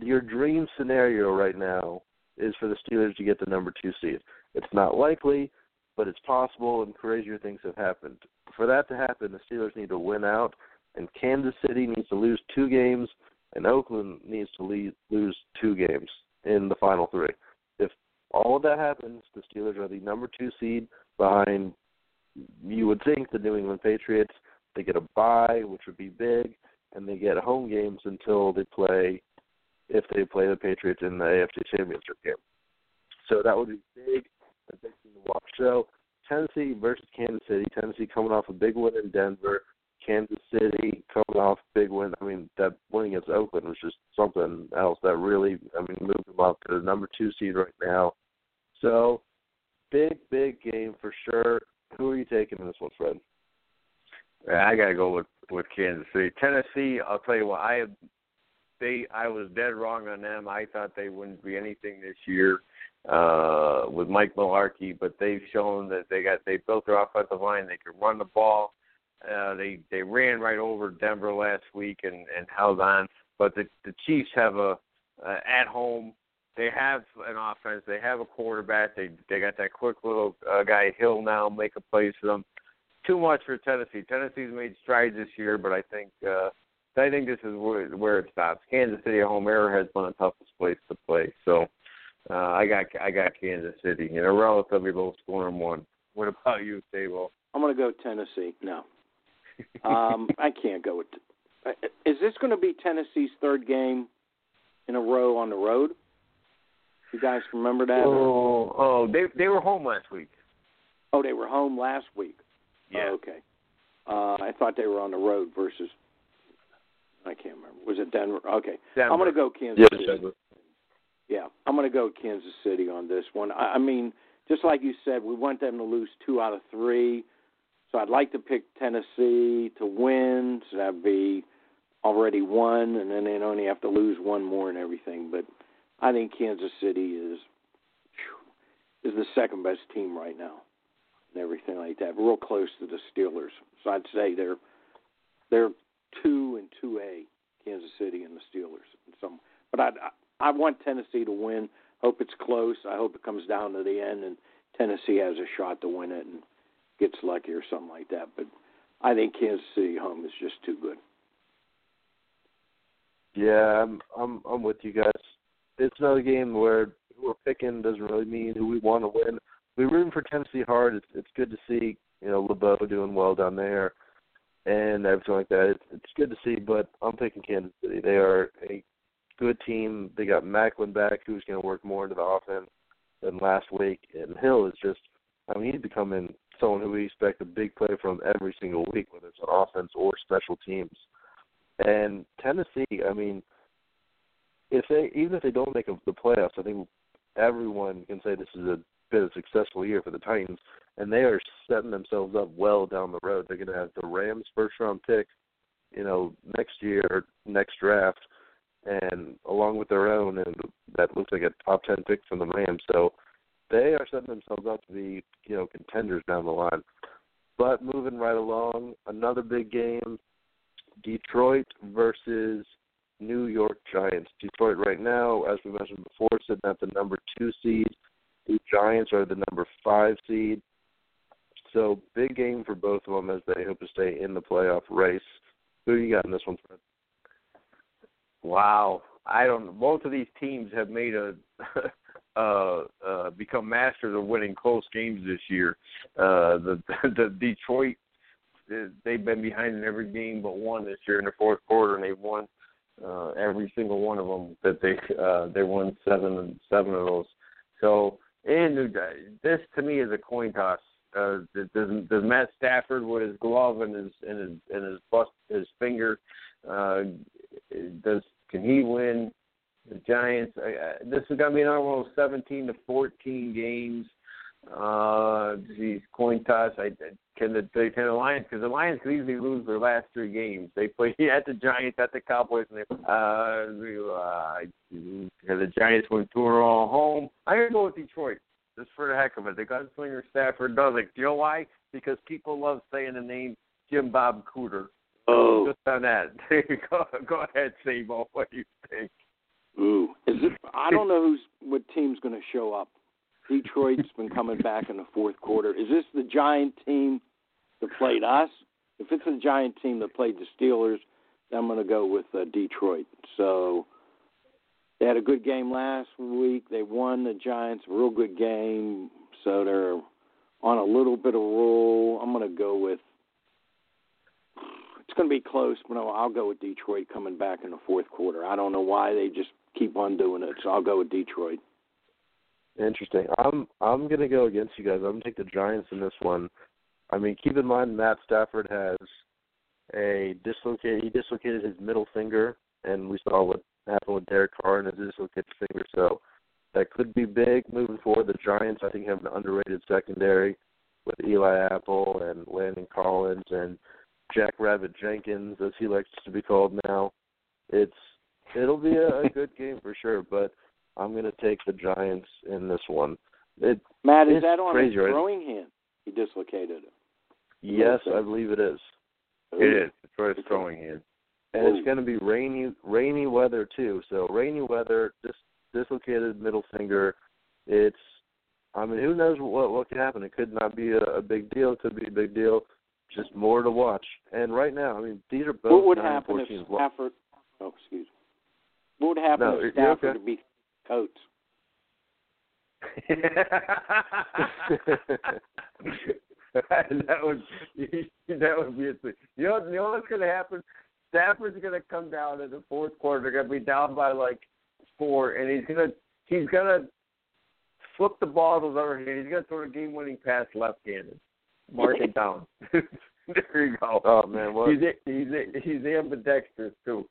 your dream scenario right now is for the Steelers to get the number two seed. It's not likely, but it's possible, and crazier things have happened. For that to happen, the Steelers need to win out, and Kansas City needs to lose two games, and Oakland needs to lead, lose two games in the final three. If all of that happens, the Steelers are the number two seed behind, you would think, the New England Patriots. They get a bye, which would be big, and they get home games until they play, if they play the Patriots in the AFC Championship game. So that would be big a big thing to watch. So Tennessee versus Kansas City. Tennessee coming off a big win in Denver. Kansas City coming off big win. I mean, that win against Oakland was just something else that really, I mean, moved them up to the number two seed right now. So, big, big game for sure. Who are you taking in this one, Fred? I got to go with with Kansas City. Tennessee, I'll tell you what, I they I was dead wrong on them. I thought they wouldn't be anything this year uh, with Mike Mularkey, but they've shown that they got they built their offensive line. They can run the ball. Uh, they they ran right over Denver last week and and held on. But the the Chiefs have a uh, at home. They have an offense. They have a quarterback. They they got that quick little uh, guy Hill now making plays for them. Too much for Tennessee. Tennessee's made strides this year, but I think uh, I think this is where where it stops. Kansas City at home, Arrowhead's one of the toughest places to play. So uh, I got I got Kansas City in a relatively low scoring one. What about you, Sabo? I'm going to go Tennessee. No, um, *laughs* I can't go with. Uh, is this going to be Tennessee's third game in a row on the road? You guys remember that? Oh, oh, they they were home last week. Oh, they were home last week. Yeah. Oh, okay. Uh, I thought they were on the road versus. I can't remember. Was it Denver? Okay. Denver. I'm going to go Kansas Yes, City. Denver. Yeah, I'm going to go Kansas City on this one. I, I mean, just like you said, we want them to lose two out of three. So I'd like to pick Tennessee to win. So that'd be already one, and then they'd only have to lose one more and everything. But I think Kansas City is is the second best team right now, and everything like that. Real close to the Steelers. So I'd say they're they're two and two A, Kansas City and the Steelers. And some, but I I want Tennessee to win. Hope it's close. I hope it comes down to the end and Tennessee has a shot to win it and gets lucky or something like that. But I think Kansas City home is just too good. Yeah, I'm I'm I'm with you guys. It's another game where who we're picking doesn't really mean who we want to win. We're rooting for Tennessee hard. It's it's good to see you know LeBeau doing well down there and everything like that. It's it's good to see, but I'm picking Kansas City. They are a good team. They got Maclin back, who's going to work more into the offense than last week, and Hill is just I mean he's becoming someone who we expect a big play from every single week, whether it's on offense or special teams. And Tennessee, I mean, if they even if they don't make the playoffs, I think everyone can say this is a been a successful year for the Titans, and they are setting themselves up well down the road. They're going to have the Rams' first round pick, you know, next year, next draft, and along with their own, and that looks like a top ten pick from the Rams. So they are setting themselves up to be, you know, contenders down the line. But moving right along, another big game: Detroit versus New York Giants. Detroit right now, as we mentioned before, sitting at the number two seed. The Giants are the number five seed. So big game for both of them as they hope to stay in the playoff race. Who you got in this one, Fred? Wow, I don't. Both of these teams have made a *laughs* uh, uh, become masters of winning close games this year. Uh, the *laughs* the Detroit they've been behind in every game but one this year in the fourth quarter, and they've won uh, every single one of them. That they uh, they won seven seven of those. So and this to me is a coin toss. Uh, does does Matt Stafford with his glove and his and his and his bust his finger uh, does can he win the Giants? Uh, this is going to be another one of 17 to 14 games. Uh, these coin toss. I can the can the Lions because the Lions can easily lose their last three games. They play *laughs* at the Giants, at the Cowboys, and they uh, uh the Giants went two in a row home. I'm gonna go with Detroit just for the heck of it. The gunslinger Stafford does it. Do you know why? Because people love saying the name Jim Bob Cooter. Oh, just on that. *laughs* go, go ahead, Sabo. What do you think? Ooh, is it? I don't know who's what team's going to show up. Detroit's been coming back in the fourth quarter. Is this the Giant team that played us? If it's the Giant team that played the Steelers, then I'm going to go with uh, Detroit. So they had a good game last week. They won the Giants, real good game. So they're on a little bit of roll. I'm going to go with. It's going to be close, but I'll go with Detroit coming back in the fourth quarter. I don't know why they just keep on doing it, so I'll go with Detroit. Interesting. I'm I'm gonna go against you guys. I'm gonna take the Giants in this one. I mean, keep in mind Matt Stafford has a dislocated. He dislocated his middle finger, and we saw what happened with Derek Carr and his dislocated finger. So that could be big moving forward. The Giants, I think, have an underrated secondary with Eli Apple and Landon Collins and Jack Rabbit Jenkins, as he likes to be called now. It's it'll be a, a good game for sure, but I'm going to take the Giants in this one. It, Matt, is that on crazy, his throwing right? hand? He dislocated it. Yes, I believe it is. It is. It's right his throwing hand. And Ooh. it's going to be rainy, rainy weather too. So rainy weather, dis- dislocated middle finger. It's, I mean, who knows what what could happen? It could not be a, a big deal. It could be a big deal. Just more to watch. And right now, I mean, these are both. What would nine, happen if Stafford? Oh, excuse me. What would happen no, if Stafford okay. beat Coats. *laughs* that would *laughs* that would be a thing. You know, you know what's going to happen? Stafford's going to come down in the fourth quarter. They're going to be down by like four, and he's going to he's going to flip the ball to the other hand. He's going to throw a game-winning pass left-handed. Mark it down. *laughs* there you go. Oh man, what? He's he's he's ambidextrous too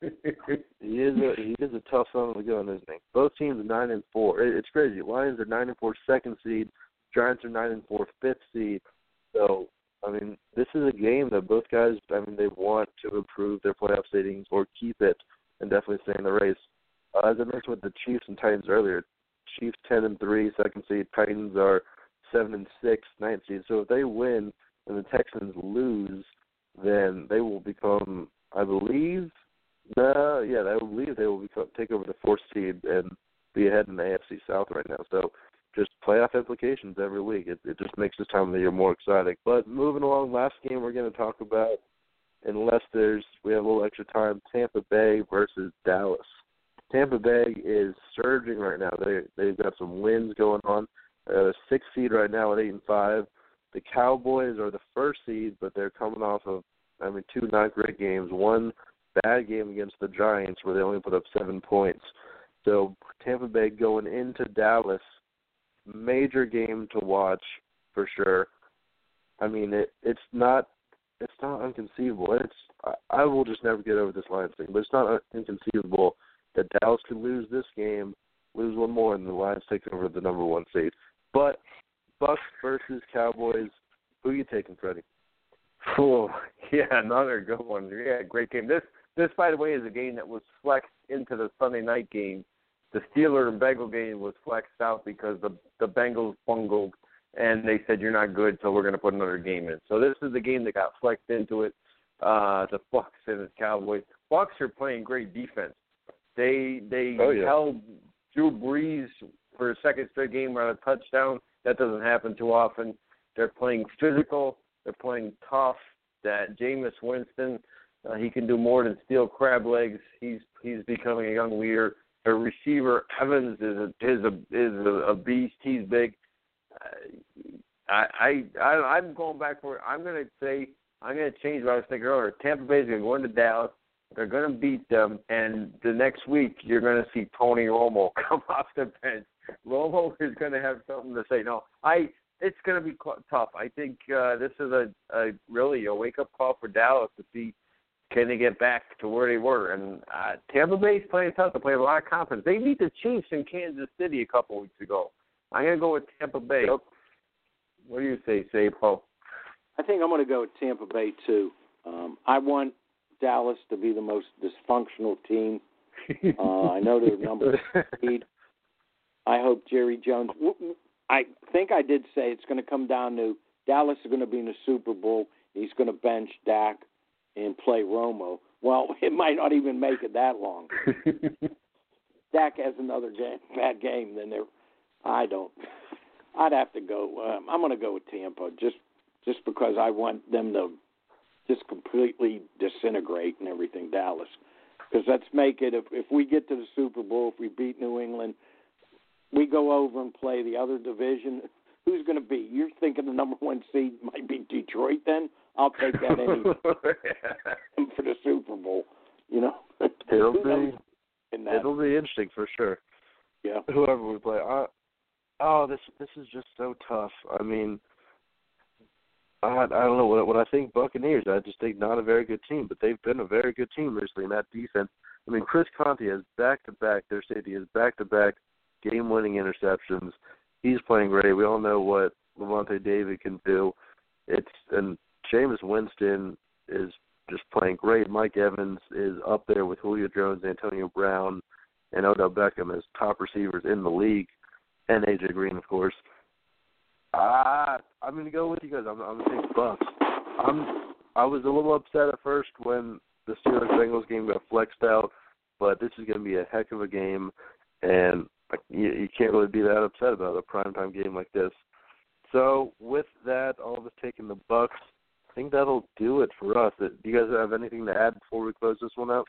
*laughs* he is a he is a tough son of a gun, isn't he? Both teams are nine and four. It, it's crazy. Lions are nine and four, second seed. Giants are nine and four, fifth seed. So I mean, this is a game that both guys. I mean, they want to improve their playoff seedings or keep it, and definitely stay in the race. Uh, as I mentioned with the Chiefs and Titans earlier, Chiefs ten and three, second seed. Titans are seven and six, ninth seed. So if they win and the Texans lose, then they will become, I believe, no, yeah, I believe they will become, take over the fourth seed and be ahead in the AFC South right now. So just playoff implications every week. It, it just makes this time of the year more exciting. But moving along, last game we're going to talk about, unless there's we have a little extra time, Tampa Bay versus Dallas. Tampa Bay is surging right now. They they've got some wins going on. Uh, six seed right now at eight and five. The Cowboys are the first seed, but they're coming off of I mean two not great games. One bad game against the Giants where they only put up seven points. So Tampa Bay going into Dallas, major game to watch for sure. I mean, it it's not it's not inconceivable. It's I, I will just never get over this Lions thing, but it's not inconceivable that Dallas could lose this game, lose one more, and the Lions take over the number one seed. But Bucks versus Cowboys, who are you taking, Freddie? Oh, *laughs* yeah, another good one. Yeah, great game. This this, by the way, is a game that was flexed into the Sunday night game. The Steeler and Bengal game was flexed out because the the Bengals bungled and they said you're not good, so we're going to put another game in. So this is the game that got flexed into it. Uh, the Bucks and the Cowboys. Bucks are playing great defense. They they oh, yeah. held Drew Brees for a second straight game on a touchdown. That doesn't happen too often. They're playing physical. They're playing tough. That Jameis Winston uh, he can do more than steal crab legs. He's he's becoming a young leader. A receiver Evans is a is a is a, a beast. He's big. Uh, I I, I'm going back for. I'm going to say I'm going to change what I was thinking earlier. Tampa Bay is going to go into Dallas. They're going to beat them, and the next week you're going to see Tony Romo *laughs* come off the bench. Romo is going to have something to say. No, I. It's going to be tough. I think uh, this is a, a really a wake up call for Dallas to see can they get back to where they were. And uh, Tampa Bay's playing tough. They play a lot of confidence. They beat the Chiefs in Kansas City a couple weeks ago. I'm going to go with Tampa Bay. Yep. What do you say, Sabo? I think I'm going to go with Tampa Bay too. Um, I want Dallas to be the most dysfunctional team. Uh, I know they're number eight. *laughs* I hope Jerry Jones. I think I did say it's going to come down to Dallas is going to be in the Super Bowl. He's going to bench Dak and play Romo. Well, *laughs* it might not even make it that long. *laughs* Dak has another game, bad game, then they're. I don't. I'd have to go. Um, I'm going to go with Tampa just just because I want them to just completely disintegrate and everything. Dallas, because let's make it. If if we get to the Super Bowl, if we beat New England, we go over and play the other division. Who's going to be? You're thinking the number one seed might be Detroit. Then I'll take that *laughs* any for the Super Bowl. You know, *laughs* it'll be it'll be interesting for sure. Yeah, whoever we play. I, oh, this this is just so tough. I mean, I I don't know what what I think Buccaneers. I just think not a very good team, but they've been a very good team recently in that defense. I mean, Chris Conte has back to back. Their safety has back to back game winning interceptions. He's playing great. We all know what Lavonte David can do. It's and Jameis Winston is just playing great. Mike Evans is up there with Julio Jones, Antonio Brown, and Odell Beckham as top receivers in the league, and AJ Green, of course. Uh, I'm gonna go with you guys. I'm, I'm gonna take Bucks. I'm. I was a little upset at first when the Steelers Bengals game got flexed out, but this is gonna be a heck of a game, and you, you can't really be that upset about a primetime game like this. So with that, all of us taking the Bucks. Think that'll do it for us. Do you guys have anything to add before we close this one out?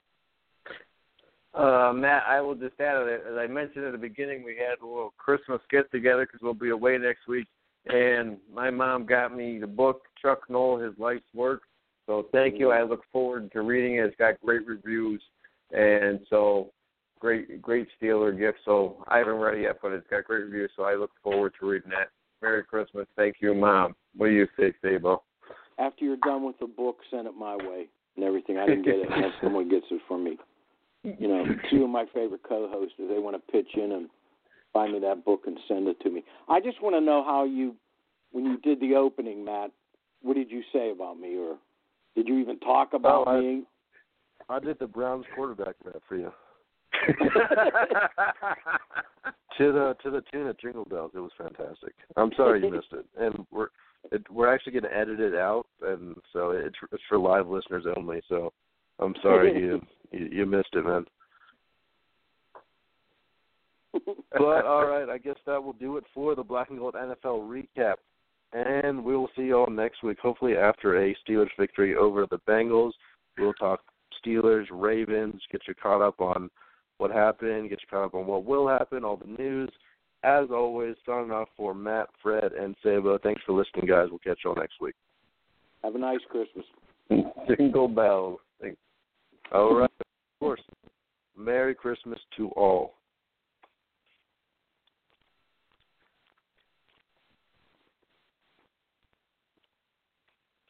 Uh, Matt, I will just add, that as I mentioned at the beginning, we had a little Christmas get together because we'll be away next week and my mom got me the book Chuck Noll, His Life's Work. So thank you. I look forward to reading it. It's got great reviews, and so great great Steeler gift. So I haven't read it yet, but it's got great reviews. So I look forward to reading that. Merry Christmas. Thank you, Mom. What do you say, Sabo? After you're done with the book, send it my way and everything. I didn't get it unless *laughs* someone gets it for me. You know, *clears throat* two of my favorite co-hosts, if they want to pitch in and find me that book and send it to me. I just want to know how you, when you did the opening, Matt, what did you say about me, or did you even talk about oh, I, me? I did the Browns quarterback rap for you. *laughs* to the to the tune of Jingle Bells, it was fantastic. I'm sorry you *laughs* missed it, and we're it, we're actually going to edit it out, and so it's it's for live listeners only. So I'm sorry you *laughs* you, you missed it, man *laughs* but all right, I guess that will do it for the Black and Gold NFL recap. And we will see you all next week, hopefully after a Steelers victory over the Bengals. We'll talk Steelers, Ravens, get you caught up on what happened, get you caught up on what will happen, all the news. As always, signing off for Matt, Fred, and Sabo. Thanks for listening, guys. We'll catch you all next week. Have a nice Christmas. Jingle bells. Thanks. All right, of course. Merry Christmas to all.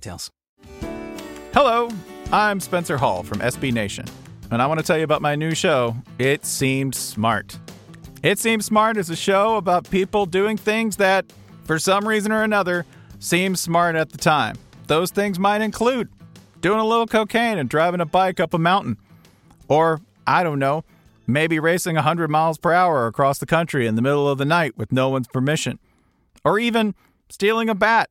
details. Hello, I'm Spencer Hall from SB Nation, and I want to tell you about my new show, It Seemed Smart. It Seems Smart is a show about people doing things that, for some reason or another, seem smart at the time. Those things might include doing a little cocaine and driving a bike up a mountain. Or, I don't know, maybe racing 100 miles per hour across the country in the middle of the night with no one's permission. Or even stealing a bat